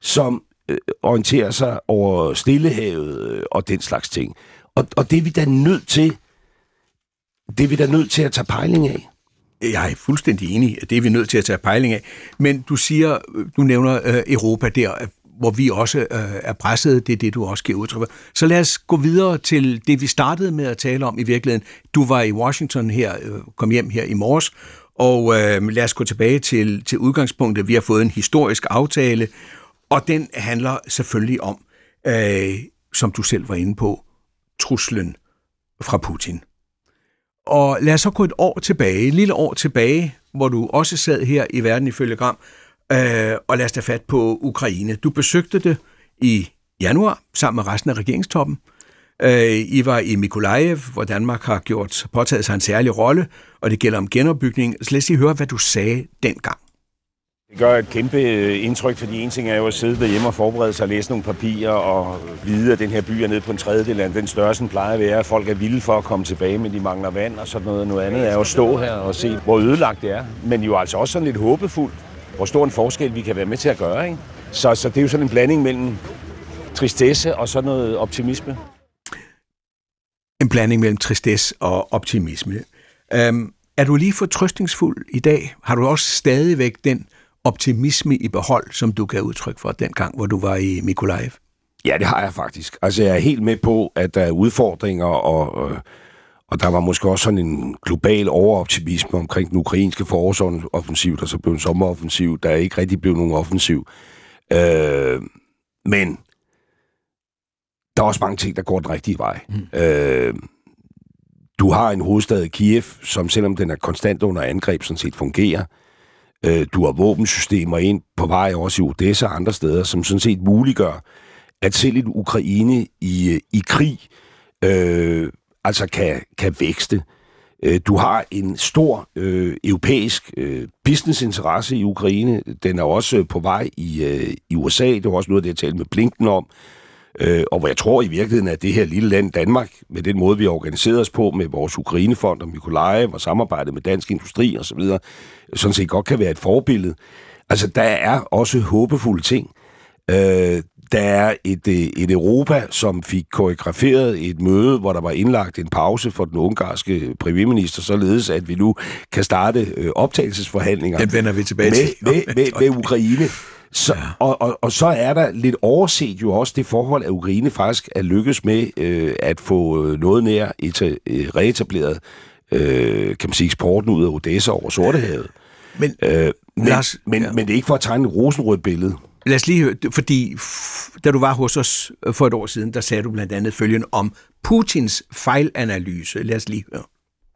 som øh, orienterer sig over Stillehavet øh, og den slags ting. Og, og det er vi da nødt til, det er vi da nødt til at tage pejling af. Jeg er fuldstændig enig, at det er vi nødt til at tage pejling af. Men du siger, du nævner øh, Europa der hvor vi også øh, er presset. Det er det, du også giver udtryk for. Så lad os gå videre til det, vi startede med at tale om i virkeligheden. Du var i Washington her, øh, kom hjem her i morges, og øh, lad os gå tilbage til, til udgangspunktet. Vi har fået en historisk aftale, og den handler selvfølgelig om, øh, som du selv var inde på, truslen fra Putin. Og lad os så gå et år tilbage, et lille år tilbage, hvor du også sad her i Verden ifølge Gram, øh, og lad os tage fat på Ukraine. Du besøgte det i januar sammen med resten af regeringstoppen. Øh, I var i Mikolajev, hvor Danmark har gjort påtaget sig en særlig rolle, og det gælder om genopbygning. Så lad os lige høre, hvad du sagde dengang. Det gør et kæmpe øh, indtryk, fordi en ting er jo at sidde derhjemme og forberede sig og læse nogle papirer og vide, at den her by er nede på en tredjedel af den størrelse, den plejer at være. Folk er vilde for at komme tilbage, men de mangler vand og sådan noget. Noget andet er jo at stå her og se, hvor ødelagt det er. Men jo altså også sådan lidt håbefuldt, hvor stor en forskel vi kan være med til at gøre. Ikke? Så, så det er jo sådan en blanding mellem tristesse og så noget optimisme. En blanding mellem tristesse og optimisme. Øhm, er du lige fortrøstningsfuld i dag? Har du også stadigvæk den optimisme i behold, som du gav udtryk for den gang, hvor du var i Mykolaiv? Ja, det har jeg faktisk. Altså, jeg er helt med på, at der er udfordringer, og, og der var måske også sådan en global overoptimisme omkring den ukrainske forårsoffensiv, der så blev en sommeroffensiv, der ikke rigtig blev nogen offensiv. Øh, men der er også mange ting, der går den rigtige vej. Mm. Øh, du har en hovedstad, Kiev, som selvom den er konstant under angreb, sådan set fungerer. Øh, Øh, du har våbensystemer ind på vej også i Odessa og andre steder, som sådan set muliggør, at selv et Ukraine i, øh, i krig øh, altså kan, kan vækste. Øh, du har en stor øh, europæisk øh, businessinteresse i Ukraine. Den er også på vej i, øh, i USA. Det var også noget, det jeg talte med Blinken om. Øh, og hvor jeg tror i virkeligheden, at det her lille land Danmark, med den måde, vi har organiseret os på, med vores Ukrainefond og Mikolajev og samarbejdet med dansk industri osv., sådan set godt kan være et forbillede. Altså, der er også håbefulde ting. Øh, der er et, øh, et Europa, som fik koreograferet et møde, hvor der var indlagt en pause for den ungarske premierminister, således at vi nu kan starte øh, optagelsesforhandlinger. Den vender vi tilbage med, til. Med, med, med Ukraine. Så, ja. og, og, og så er der lidt overset jo også det forhold, at Ukraine faktisk er lykkes med øh, at få øh, noget nær et, øh, reetableret øh, kan man sige, eksporten ud af Odessa over Sortehavet. Men, øh, men, Lars, men, ja. men det er ikke for at tegne et rosenrødt billede. Lad os lige høre, fordi da du var hos os for et år siden, der sagde du blandt andet følgende om Putins fejlanalyse. Lad os lige høre.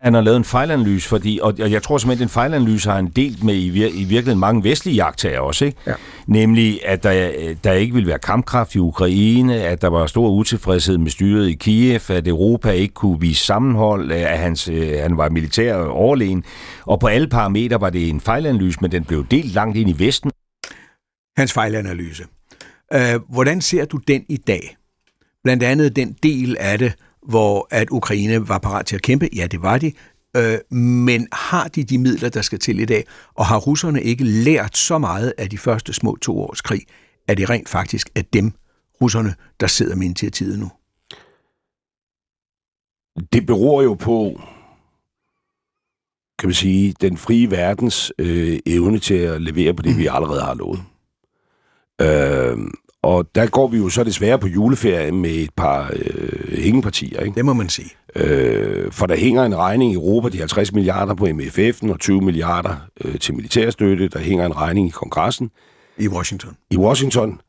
Han har lavet en fejlanalyse, fordi, og jeg tror simpelthen, at den fejlanalyse har han delt med i, vir, i virkeligheden mange vestlige jagttager også, ikke? Ja. Nemlig, at der, der ikke ville være kampkraft i Ukraine, at der var stor utilfredshed med styret i Kiev, at Europa ikke kunne vise sammenhold, at hans, øh, han var militær overlegen, og på alle parametre var det en fejlanalyse, men den blev delt langt ind i Vesten. Hans fejlanalyse. Øh, hvordan ser du den i dag? Blandt andet den del af det, hvor at Ukraine var parat til at kæmpe. Ja, det var de. Øh, men har de de midler, der skal til i dag? Og har russerne ikke lært så meget af de første små to års krig, at det rent faktisk er dem, russerne, der sidder med initiativet nu? Det beror jo på, kan man sige, den frie verdens øh, evne til at levere på det, mm. vi allerede har lovet. Øh, og der går vi jo så desværre på juleferie med et par øh, hængepartier. Ikke? Det må man sige. Øh, for der hænger en regning i Europa, de 50 milliarder på MFF'en og 20 milliarder øh, til militærstøtte. Der hænger en regning i kongressen. I Washington. I Washington.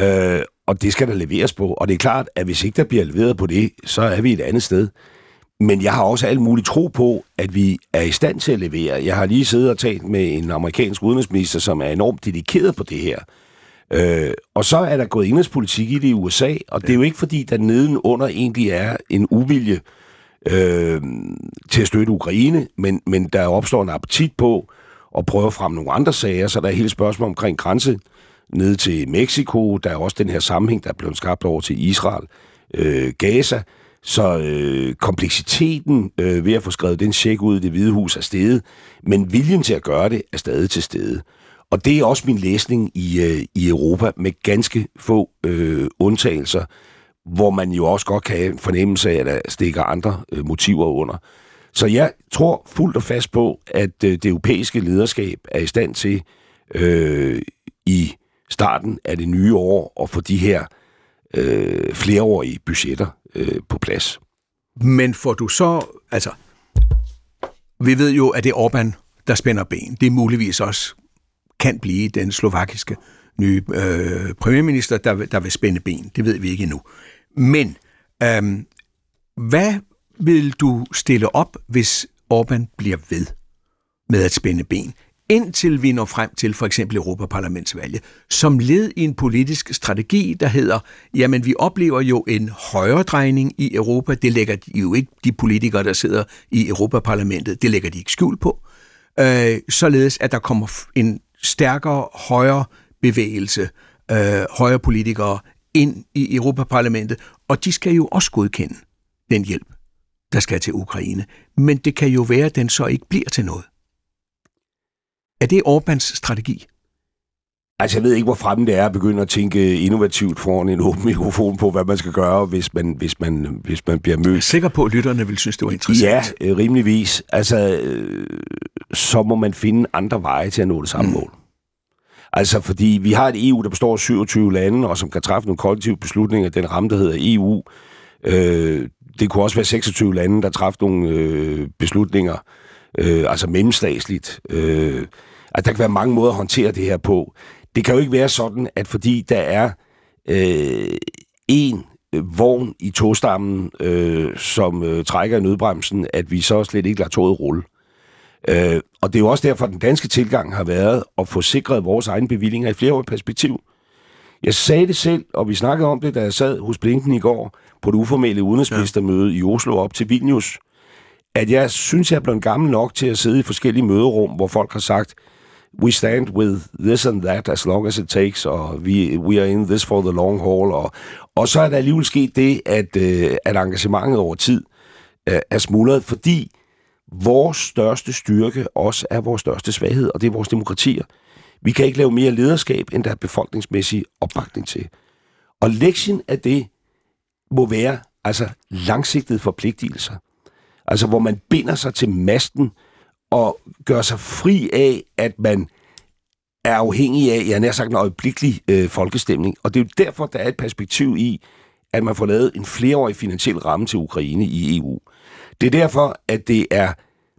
Øh, og det skal der leveres på. Og det er klart, at hvis ikke der bliver leveret på det, så er vi et andet sted. Men jeg har også alt muligt tro på, at vi er i stand til at levere. Jeg har lige siddet og talt med en amerikansk udenrigsminister, som er enormt dedikeret på det her. Øh, og så er der gået indrigspolitik i det i USA, og det er jo ikke fordi, der nedenunder egentlig er en uvilje øh, til at støtte Ukraine, men, men der opstår en appetit på at prøve frem nogle andre sager, så der er hele spørgsmål omkring grænse ned til Mexico, der er også den her sammenhæng, der er blevet skabt over til Israel, øh, Gaza, så øh, kompleksiteten øh, ved at få skrevet den check ud i det hvide hus er steget, men viljen til at gøre det er stadig til stede. Og det er også min læsning i, øh, i Europa, med ganske få øh, undtagelser, hvor man jo også godt kan have en fornemmelse af, at der stikker andre øh, motiver under. Så jeg tror fuldt og fast på, at øh, det europæiske lederskab er i stand til øh, i starten af det nye år at få de her øh, flereårige budgetter øh, på plads. Men får du så, altså, vi ved jo, at det er Orbán, der spænder ben. Det er muligvis også kan blive den slovakiske nye øh, premierminister, der, der vil spænde ben. Det ved vi ikke endnu. Men øh, hvad vil du stille op, hvis Orbán bliver ved med at spænde ben? indtil vi når frem til for eksempel Europaparlamentsvalget, som led i en politisk strategi, der hedder, jamen vi oplever jo en højre drejning i Europa, det lægger de jo ikke de politikere, der sidder i Europaparlamentet, det lægger de ikke skjul på, øh, således at der kommer en stærkere højre bevægelse, øh, højre politikere ind i Europaparlamentet, og de skal jo også godkende den hjælp, der skal til Ukraine. Men det kan jo være, at den så ikke bliver til noget. Er det Orbans strategi? Altså, jeg ved ikke, hvor fremme det er at begynde at tænke innovativt foran en åben mikrofon på, hvad man skal gøre, hvis man, hvis man, hvis man bliver mødt. Jeg er sikker på, at lytterne vil synes, det var interessant. Ja, øh, rimeligvis. Altså, øh, så må man finde andre veje til at nå det samme mm. mål. Altså, fordi vi har et EU, der består af 27 lande, og som kan træffe nogle kollektive beslutninger, den ramme, der hedder EU. Øh, det kunne også være 26 lande, der træffer nogle øh, beslutninger, øh, altså mellemstatsligt. Øh, altså, der kan være mange måder at håndtere det her på. Det kan jo ikke være sådan, at fordi der er øh, en vogn i togstammen, øh, som øh, trækker i nødbremsen, at vi så slet ikke lader toget rulle. Øh, og det er jo også derfor, at den danske tilgang har været at få sikret vores egne bevillinger i flere år perspektiv. Jeg sagde det selv, og vi snakkede om det, da jeg sad hos Blinken i går på det uformelle udenrigsministermøde ja. i Oslo op til Vilnius, at jeg synes, jeg er blevet gammel nok til at sidde i forskellige møderum, hvor folk har sagt, we stand with this and that as long as it takes, og we, we are in this for the long haul, og, og så er der alligevel sket det, at, øh, at engagementet over tid øh, er smuldret, fordi vores største styrke også er vores største svaghed, og det er vores demokratier. Vi kan ikke lave mere lederskab, end der er befolkningsmæssig opbakning til. Og lektien af det må være altså langsigtede forpligtelser. Altså hvor man binder sig til masten og gør sig fri af, at man er afhængig af, jeg har sagt en øjeblikkelig øh, folkestemning. Og det er jo derfor, der er et perspektiv i, at man får lavet en flereårig finansiel ramme til Ukraine i EU. Det er derfor, at det er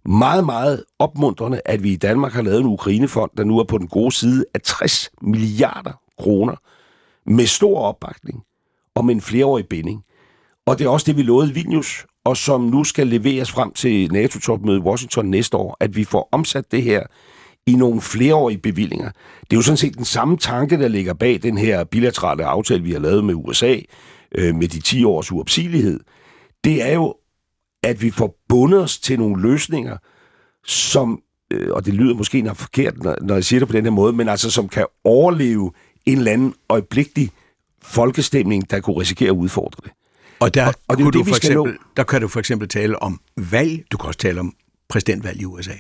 meget, meget opmuntrende, at vi i Danmark har lavet en Ukrainefond, der nu er på den gode side af 60 milliarder kroner, med stor opbakning og med en flereårig binding. Og det er også det, vi lovede Vilnius, og som nu skal leveres frem til NATO-topmødet i Washington næste år, at vi får omsat det her i nogle flereårige bevillinger. Det er jo sådan set den samme tanke, der ligger bag den her bilaterale aftale, vi har lavet med USA, øh, med de 10 års uopsigelighed. Det er jo, at vi får bundet os til nogle løsninger, som, øh, og det lyder måske nok forkert, når, når jeg siger det på den her måde, men altså som kan overleve en eller anden øjeblikkelig folkestemning, der kunne risikere at udfordre det. Og der, og, og det, kunne det, du for eksempel, der kan du for eksempel tale om valg, du kan også tale om præsidentvalg i USA.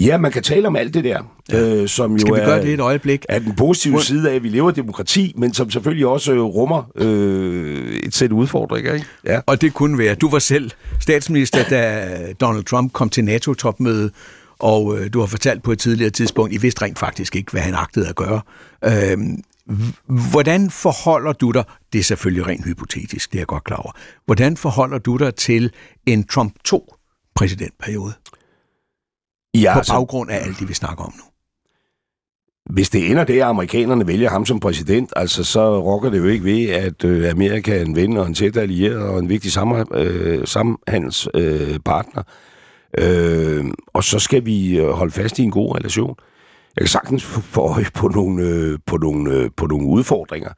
Ja, man kan tale om alt det der, ja. øh, som jo Skal vi er, gøre det et øjeblik? er den positive Hvor... side af, at vi lever i demokrati, men som selvfølgelig også øh, rummer øh, et sæt udfordringer. Ikke? Ja. Og det kunne være, du var selv statsminister, da Donald Trump kom til NATO-topmøde, og øh, du har fortalt på et tidligere tidspunkt, I vidste rent faktisk ikke, hvad han agtede at gøre. Øh, Hvordan forholder du dig, det er selvfølgelig rent hypotetisk, det er jeg godt klar over, hvordan forholder du dig til en Trump 2 præsidentperiode? Ja, på altså, baggrund af alt det, vi snakker om nu. Hvis det ender det, at amerikanerne vælger ham som præsident, altså så rokker det jo ikke ved, at øh, Amerika er en ven og en tæt allieret og en vigtig sammen, øh, samhandelspartner. Øh, og så skal vi øh, holde fast i en god relation. Jeg kan sagtens få øje på nogle, øh, på nogle, øh, på nogle udfordringer.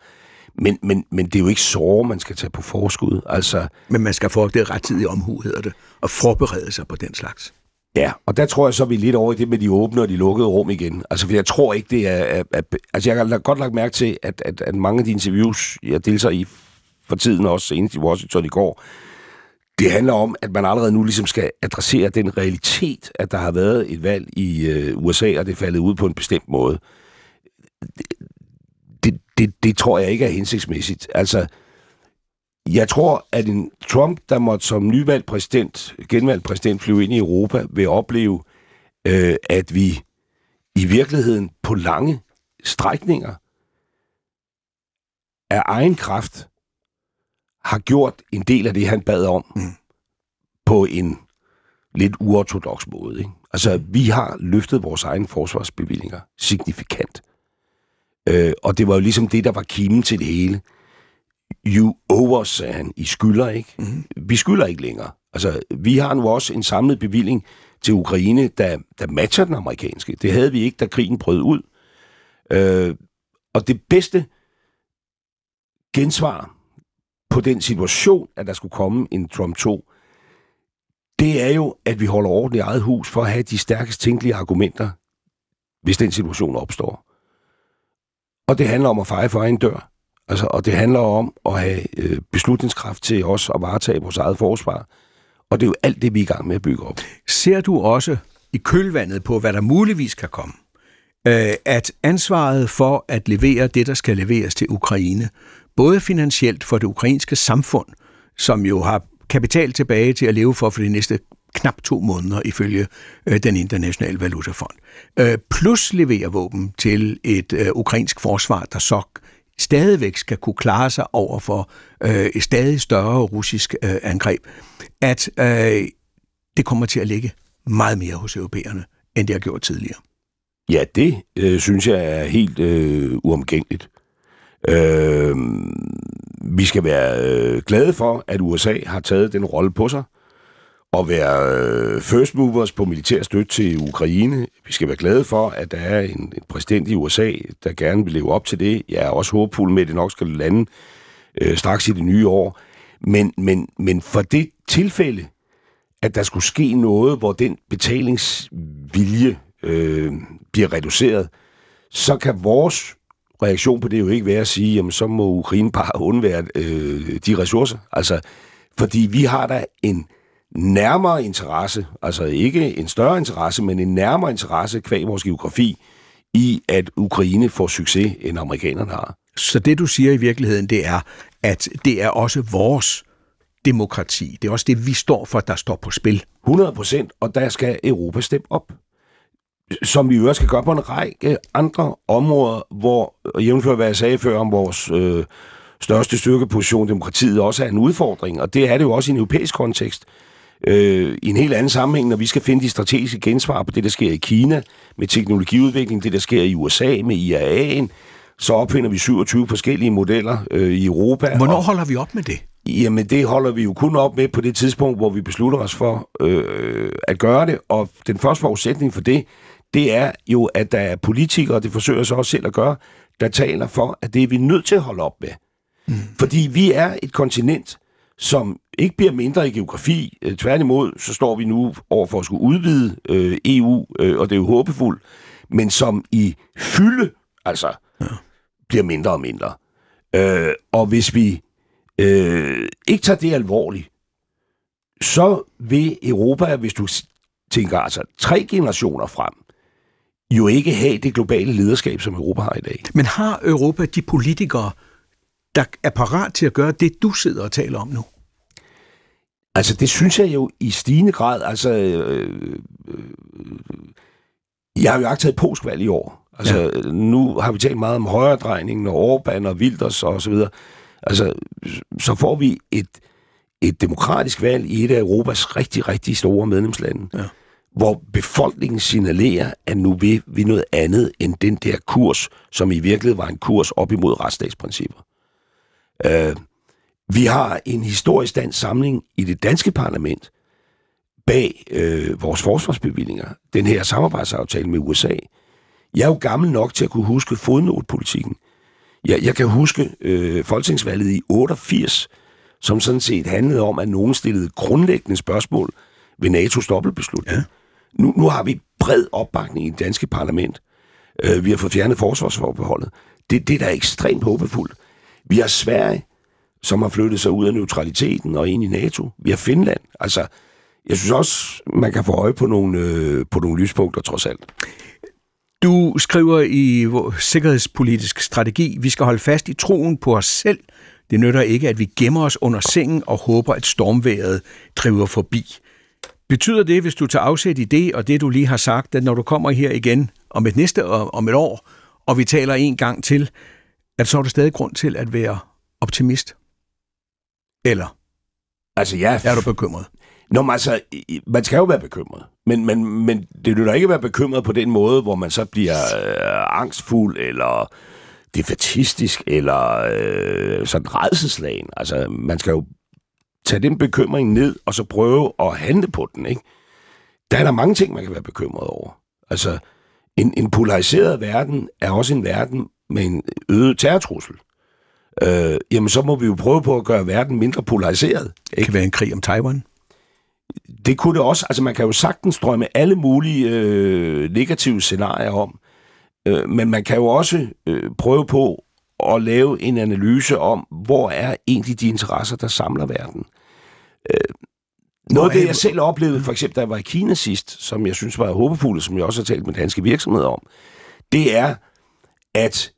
Men, men, men det er jo ikke så, man skal tage på forskud. Altså, men man skal få det rettidige omhu, hedder det, og forberede sig på den slags. Ja, og der tror jeg så, vi er lidt over i det med de åbne og de lukkede rum igen. Altså, for jeg tror ikke, det er... er, er altså, jeg har godt lagt mærke til, at, at, at mange af de interviews, jeg deltager i for tiden, også senest i Washington i går, det handler om, at man allerede nu ligesom skal adressere den realitet, at der har været et valg i øh, USA, og det er faldet ud på en bestemt måde. Det, det, det, tror jeg ikke er hensigtsmæssigt. Altså, jeg tror, at en Trump, der måtte som nyvalgt præsident, genvalgt præsident, flyve ind i Europa, vil opleve, øh, at vi i virkeligheden på lange strækninger af egen kraft har gjort en del af det, han bad om, mm. på en lidt uortodox måde. Ikke? Altså, vi har løftet vores egne forsvarsbevillinger signifikant. Øh, og det var jo ligesom det, der var kimen til det hele. You us, sagde han. I skylder ikke. Mm. Vi skylder ikke længere. Altså, vi har nu også en samlet bevilling til Ukraine, der, der matcher den amerikanske. Det havde vi ikke, da krigen brød ud. Øh, og det bedste gensvar på den situation, at der skulle komme en Trump 2, det er jo, at vi holder orden i eget hus for at have de stærkest tænkelige argumenter, hvis den situation opstår. Og det handler om at feje for egen dør. Altså, og det handler om at have øh, beslutningskraft til os at varetage vores eget forsvar. Og det er jo alt det, vi er i gang med at bygge op. Ser du også i kølvandet på, hvad der muligvis kan komme, øh, at ansvaret for at levere det, der skal leveres til Ukraine, både finansielt for det ukrainske samfund, som jo har kapital tilbage til at leve for for de næste knap to måneder ifølge øh, den internationale valutafond. Øh, plus levere våben til et øh, ukrainsk forsvar, der så stadigvæk skal kunne klare sig over for øh, et stadig større russisk øh, angreb, at øh, det kommer til at ligge meget mere hos europæerne, end det har gjort tidligere. Ja, det øh, synes jeg er helt øh, uomgængeligt. Øh, vi skal være øh, glade for, at USA har taget den rolle på sig, og være øh, first movers på militær støtte til Ukraine. Vi skal være glade for, at der er en, en præsident i USA, der gerne vil leve op til det. Jeg er også håbefuld med, at det nok skal lande øh, straks i det nye år. Men, men, men for det tilfælde, at der skulle ske noget, hvor den betalingsvilje øh, bliver reduceret, så kan vores reaktion på det jo ikke være at sige, jamen så må Ukraine bare undvære øh, de ressourcer. Altså, fordi vi har da en nærmere interesse, altså ikke en større interesse, men en nærmere interesse kvæg vores geografi, i at Ukraine får succes, end amerikanerne har. Så det, du siger i virkeligheden, det er, at det er også vores demokrati. Det er også det, vi står for, der står på spil. 100 procent, og der skal Europa steppe op. Som vi jo skal gøre på en række andre områder, hvor, jævnfør hvad jeg sagde før om vores øh, største styrkeposition, demokratiet, også er en udfordring. Og det er det jo også i en europæisk kontekst. Øh, I en helt anden sammenhæng, når vi skal finde de strategiske gensvar på det, der sker i Kina, med teknologiudvikling, det, der sker i USA, med IAA'en, så opfinder vi 27 forskellige modeller øh, i Europa. Hvornår og, holder vi op med det? Jamen, det holder vi jo kun op med på det tidspunkt, hvor vi beslutter os for øh, at gøre det. Og den første forudsætning for det, det er jo, at der er politikere, og det forsøger så også selv at gøre, der taler for, at det er vi nødt til at holde op med. Mm. Fordi vi er et kontinent, som ikke bliver mindre i geografi. Øh, tværtimod, så står vi nu over for at skulle udvide øh, EU, øh, og det er jo håbefuldt, men som i fylde, altså, ja. bliver mindre og mindre. Øh, og hvis vi øh, ikke tager det alvorligt, så vil Europa, hvis du tænker altså tre generationer frem, jo ikke have det globale lederskab, som Europa har i dag. Men har Europa de politikere, der er parat til at gøre det, du sidder og taler om nu? Altså, det synes jeg jo i stigende grad. Altså, øh, øh, jeg har jo ikke taget påskvalg i år. Altså, ja. nu har vi talt meget om højredrejningen og Orbán og Wilders og så videre. Altså, så får vi et, et demokratisk valg i et af Europas rigtig, rigtig store medlemslande. Ja hvor befolkningen signalerer, at nu vil vi noget andet end den der kurs, som i virkeligheden var en kurs op imod retsstatsprincipper. Øh, vi har en historisk dansk samling i det danske parlament bag øh, vores forsvarsbevillinger, den her samarbejdsaftale med USA. Jeg er jo gammel nok til at kunne huske fodnotpolitikken. Jeg, jeg kan huske øh, folketingsvalget i 88, som sådan set handlede om, at nogen stillede grundlæggende spørgsmål ved NATO's dobbeltbeslutning. Ja nu, nu har vi bred opbakning i det danske parlament. Øh, vi har fået fjernet forsvarsforbeholdet. Det, det er da ekstremt håbefuldt. Vi har Sverige, som har flyttet sig ud af neutraliteten og ind i NATO. Vi har Finland. Altså, jeg synes også, man kan få øje på nogle, øh, på nogle lyspunkter, trods alt. Du skriver i vores sikkerhedspolitisk strategi, vi skal holde fast i troen på os selv. Det nytter ikke, at vi gemmer os under sengen og håber, at stormværet driver forbi. Betyder det, hvis du tager afsæt i det, og det du lige har sagt, at når du kommer her igen om et næste om et år, og vi taler en gang til, at så er der stadig grund til at være optimist? Eller altså, ja, er du bekymret? Nå, men altså, man skal jo være bekymret. Men, men, men det vil da ikke være bekymret på den måde, hvor man så bliver øh, angstfuld, eller defatistisk, eller øh, sådan redselslagen. Altså, man skal jo tage den bekymring ned, og så prøve at handle på den, ikke? Der er der mange ting, man kan være bekymret over. Altså, en, en polariseret verden er også en verden med en øget terrortrussel. Øh, jamen, så må vi jo prøve på at gøre verden mindre polariseret. Ikke? Det kan være en krig om Taiwan. Det kunne det også. Altså, man kan jo sagtens drømme alle mulige øh, negative scenarier om. Øh, men man kan jo også øh, prøve på at lave en analyse om, hvor er egentlig de interesser, der samler verden. Øh, noget af det, jeg selv oplevede, for eksempel da jeg var i Kina sidst, som jeg synes var håbefuldt, som jeg også har talt med danske virksomheder om, det er, at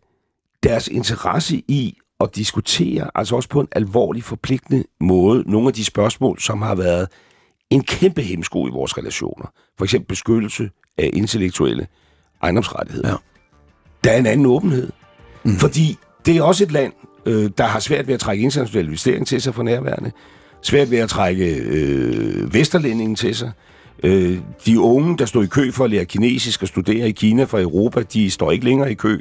deres interesse i at diskutere, altså også på en alvorlig forpligtende måde, nogle af de spørgsmål, som har været en kæmpe hemsko i vores relationer. For eksempel beskyttelse af intellektuelle ejendomsrettigheder. Ja. Der er en anden åbenhed. Mm. Fordi det er også et land, øh, der har svært ved at trække international investering til sig for nærværende, svært ved at trække øh, Vesterlændingen til sig, Øh, de unge, der stod i kø for at lære kinesisk og studere i Kina fra Europa, de står ikke længere i kø.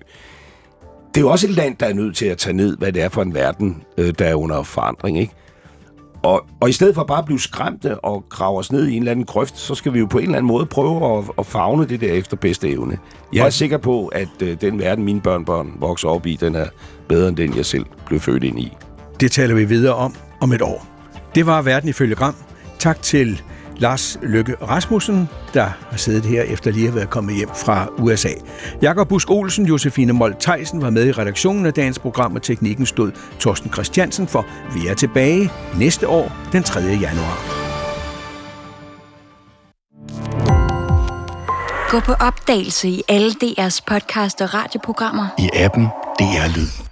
Det er jo også et land, der er nødt til at tage ned, hvad det er for en verden, øh, der er under forandring, ikke? Og, og i stedet for bare at blive skræmte og grave os ned i en eller anden grøft, så skal vi jo på en eller anden måde prøve at, at fagne det der efter bedste evne. Jeg er sikker på, at øh, den verden, mine børnebørn vokser op i, den er bedre end den, jeg selv blev født ind i. Det taler vi videre om om et år. Det var Verden ifølge Gram. Tak til Lars Løkke Rasmussen, der har siddet her efter lige at have været kommet hjem fra USA. Jakob Busk Olsen, Josefine Mold Theisen var med i redaktionen af dagens program, og teknikken stod Torsten Christiansen for. Vi er tilbage næste år, den 3. januar. Gå på opdagelse i alle DR's podcast og radioprogrammer. I appen DR Lyd.